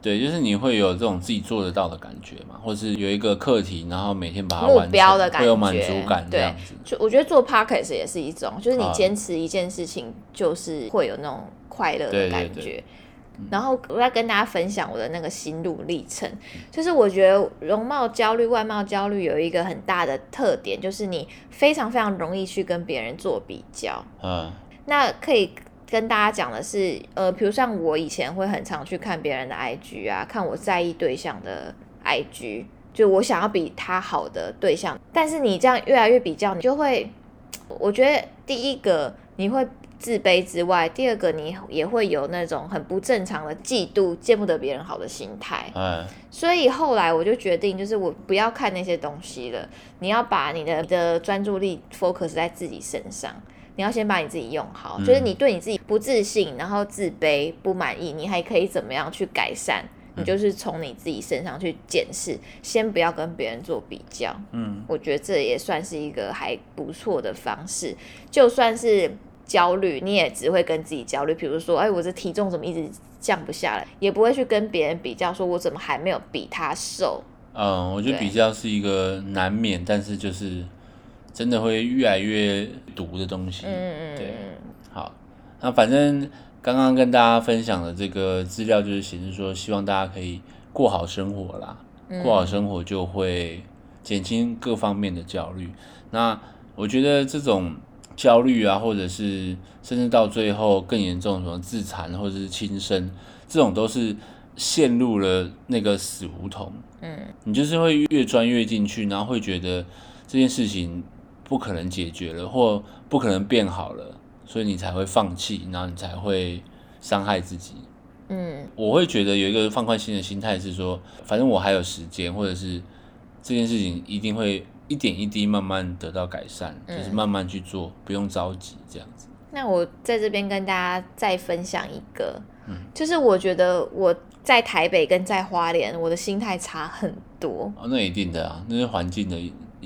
Speaker 3: 对，就是你会有这种自己做得到的感觉嘛，或是有一个课题，然后每天把它
Speaker 2: 目标的感觉，
Speaker 3: 会有满足感这
Speaker 2: 对
Speaker 3: 样子。
Speaker 2: 就我觉得做 podcast 也是一种，就是你
Speaker 3: 啊
Speaker 2: 坚持一件事情，就是会有那种快乐的
Speaker 3: 对对
Speaker 2: 感觉。
Speaker 3: 对
Speaker 2: 然后我要跟大家分享我的那个心路历程，就是我觉得容貌焦虑、外貌焦虑有一个很大的特点，就是你非常非常容易去跟别人做比较。
Speaker 3: 嗯，
Speaker 2: 那可以跟大家讲的是，呃，比如像我以前会很常去看别人的 IG 啊，看我在意对象的 IG，就我想要比他好的对象，但是你这样越来越比较，你就会，我觉得第一个你会。自卑之外，第二个你也会有那种很不正常的嫉妒、见不得别人好的心态。
Speaker 3: 嗯，
Speaker 2: 所以后来我就决定，就是我不要看那些东西了，你要把你的的专注力 focus 在自己身上。你要先把你自己用好，
Speaker 3: 嗯
Speaker 2: 就是你对你自己不自信，然后自卑、不满意，你还可以怎么样去改善？你就是从你自己身上去检视，先不要跟别人做比较。
Speaker 3: 嗯，
Speaker 2: 我觉得这也算是一个还不错的方式。就算是焦虑，你也只会跟自己焦虑，比如说，哎，我这体重怎么一直降不下来，也不会去跟别人比较，说我怎么还没有比他瘦。
Speaker 3: 嗯，我觉得比较是一个难免，但是就是真的会越来越毒的东西。
Speaker 2: 嗯嗯
Speaker 3: 对
Speaker 2: 嗯，
Speaker 3: 好，那反正刚刚跟大家分享的这个资料，就是显示说，希望大家可以过好生活啦，
Speaker 2: 嗯。
Speaker 3: 过好生活就会减轻各方面的焦虑。那我觉得这种焦虑啊，或者是甚至到最后更严重什么自残或者是轻生，这种都是陷入了那个死胡同。嗯，你就是会越钻越进去，然后会觉得这件事情不可能解决了，或不可能变好了，所以你才会放弃，然后你才会伤害自己。
Speaker 2: 嗯，
Speaker 3: 我会觉得有一个放宽心的心态是说，反正我还有时间，或者是这件事情一定会一点一滴慢慢得到改善，就是慢慢去做，不用着急这样子。
Speaker 2: 那我在这边跟大家再分享一个，嗯就是我觉得我在台北跟在花莲，我的心态差很多。
Speaker 3: 哦，那一定的啊，那是环境的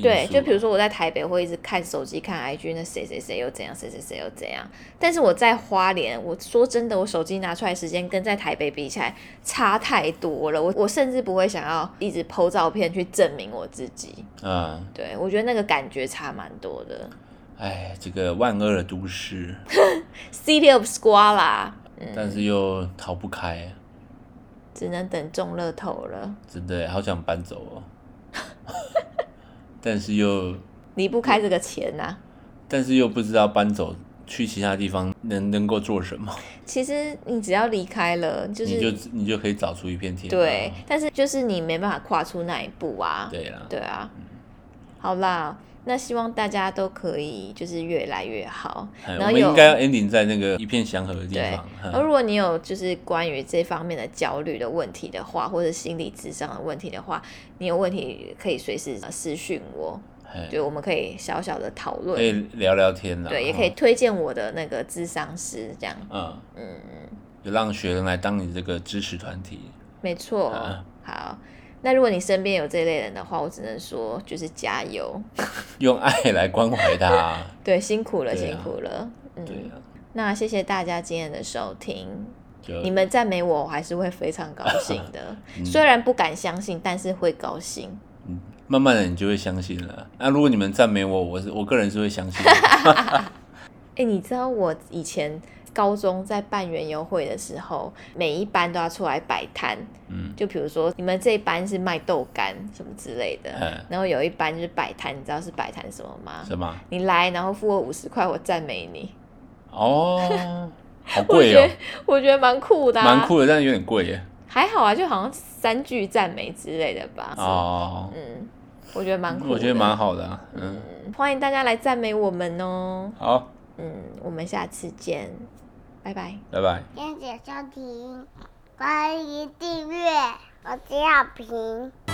Speaker 2: 对，就比如
Speaker 3: 啊
Speaker 2: 说我在台北会一直看手机、看 IG，那谁谁谁又怎样，谁谁谁又怎样。但是我在花莲，我说真的，我手机拿出来时间跟在台北比起来差太多了。我我甚至不会想要一直 PO 照片去证明我自己。
Speaker 3: 嗯，
Speaker 2: 对我觉得那个感觉差蛮多的。
Speaker 3: 哎，这个万恶的都市
Speaker 2: ，City of Squala，
Speaker 3: 但是又逃不开，
Speaker 2: 只能等中乐透了，
Speaker 3: 真的好想搬走哦。但是又
Speaker 2: 离不开这个钱呐、
Speaker 3: 但是又不知道搬走去其他地方能能够做什么，
Speaker 2: 其实你只要离开了，就
Speaker 3: 你
Speaker 2: 是
Speaker 3: 就你就可以找出一片天。
Speaker 2: 对，但是就是你没办法跨出那一步啊。
Speaker 3: 对啊，
Speaker 2: 对啊，好啦，那希望大家都可以就是越来越好。
Speaker 3: 哎
Speaker 2: 然后有
Speaker 3: 我们应该要 ending 在那个一片祥和的地方。，
Speaker 2: 然后如果你有就是关于这方面的焦虑的问题的话，或者心理智商的问题的话，你有问题可以随时呃私讯我，
Speaker 3: 哎
Speaker 2: 就我们可以小小的讨论
Speaker 3: 可。以聊聊天啦。
Speaker 2: 对，也可以推荐我的那个智商师，这样。
Speaker 3: 嗯嗯就让学生来当你这个支持团体。
Speaker 2: 没错。
Speaker 3: 啊
Speaker 2: 好，那如果你身边有这类人的话，我只能说就是加油。
Speaker 3: 用爱来关怀他。
Speaker 2: 对，辛苦了，
Speaker 3: 啊
Speaker 2: 辛苦了。嗯，
Speaker 3: 对啊，
Speaker 2: 那谢谢大家今天的收听。你们赞美我，我还是会非常高兴的。
Speaker 3: 嗯
Speaker 2: 虽然不敢相信，但是会高兴。
Speaker 3: 慢慢的你就会相信了。那如果你们赞美我，我是我个人是会相信的。
Speaker 2: 哎、你知道我以前高中在办园游会的时候，每一班都要出来摆摊。
Speaker 3: 嗯，
Speaker 2: 就比如说你们这一班是卖豆干什么之类的
Speaker 3: 嗯，
Speaker 2: 然后有一班就是摆摊，你知道是摆摊什么吗？
Speaker 3: 什么？
Speaker 2: 你来，然后付我五十块，我赞美你。
Speaker 3: 哦，好贵哦
Speaker 2: 我觉得蛮酷的、啊，
Speaker 3: 蛮。酷的，但是有点贵耶。
Speaker 2: 还好啊，就好像三句赞美之类的吧。
Speaker 3: 哦，
Speaker 2: 嗯，我觉得蛮酷的。
Speaker 3: 我觉得蛮好的啊。嗯，
Speaker 2: 嗯欢迎大家来赞美我们哦。
Speaker 3: 好，
Speaker 2: 嗯，我们下次见，拜拜。
Speaker 3: 拜拜。
Speaker 1: 谢谢收听，欢迎订阅，我是小平。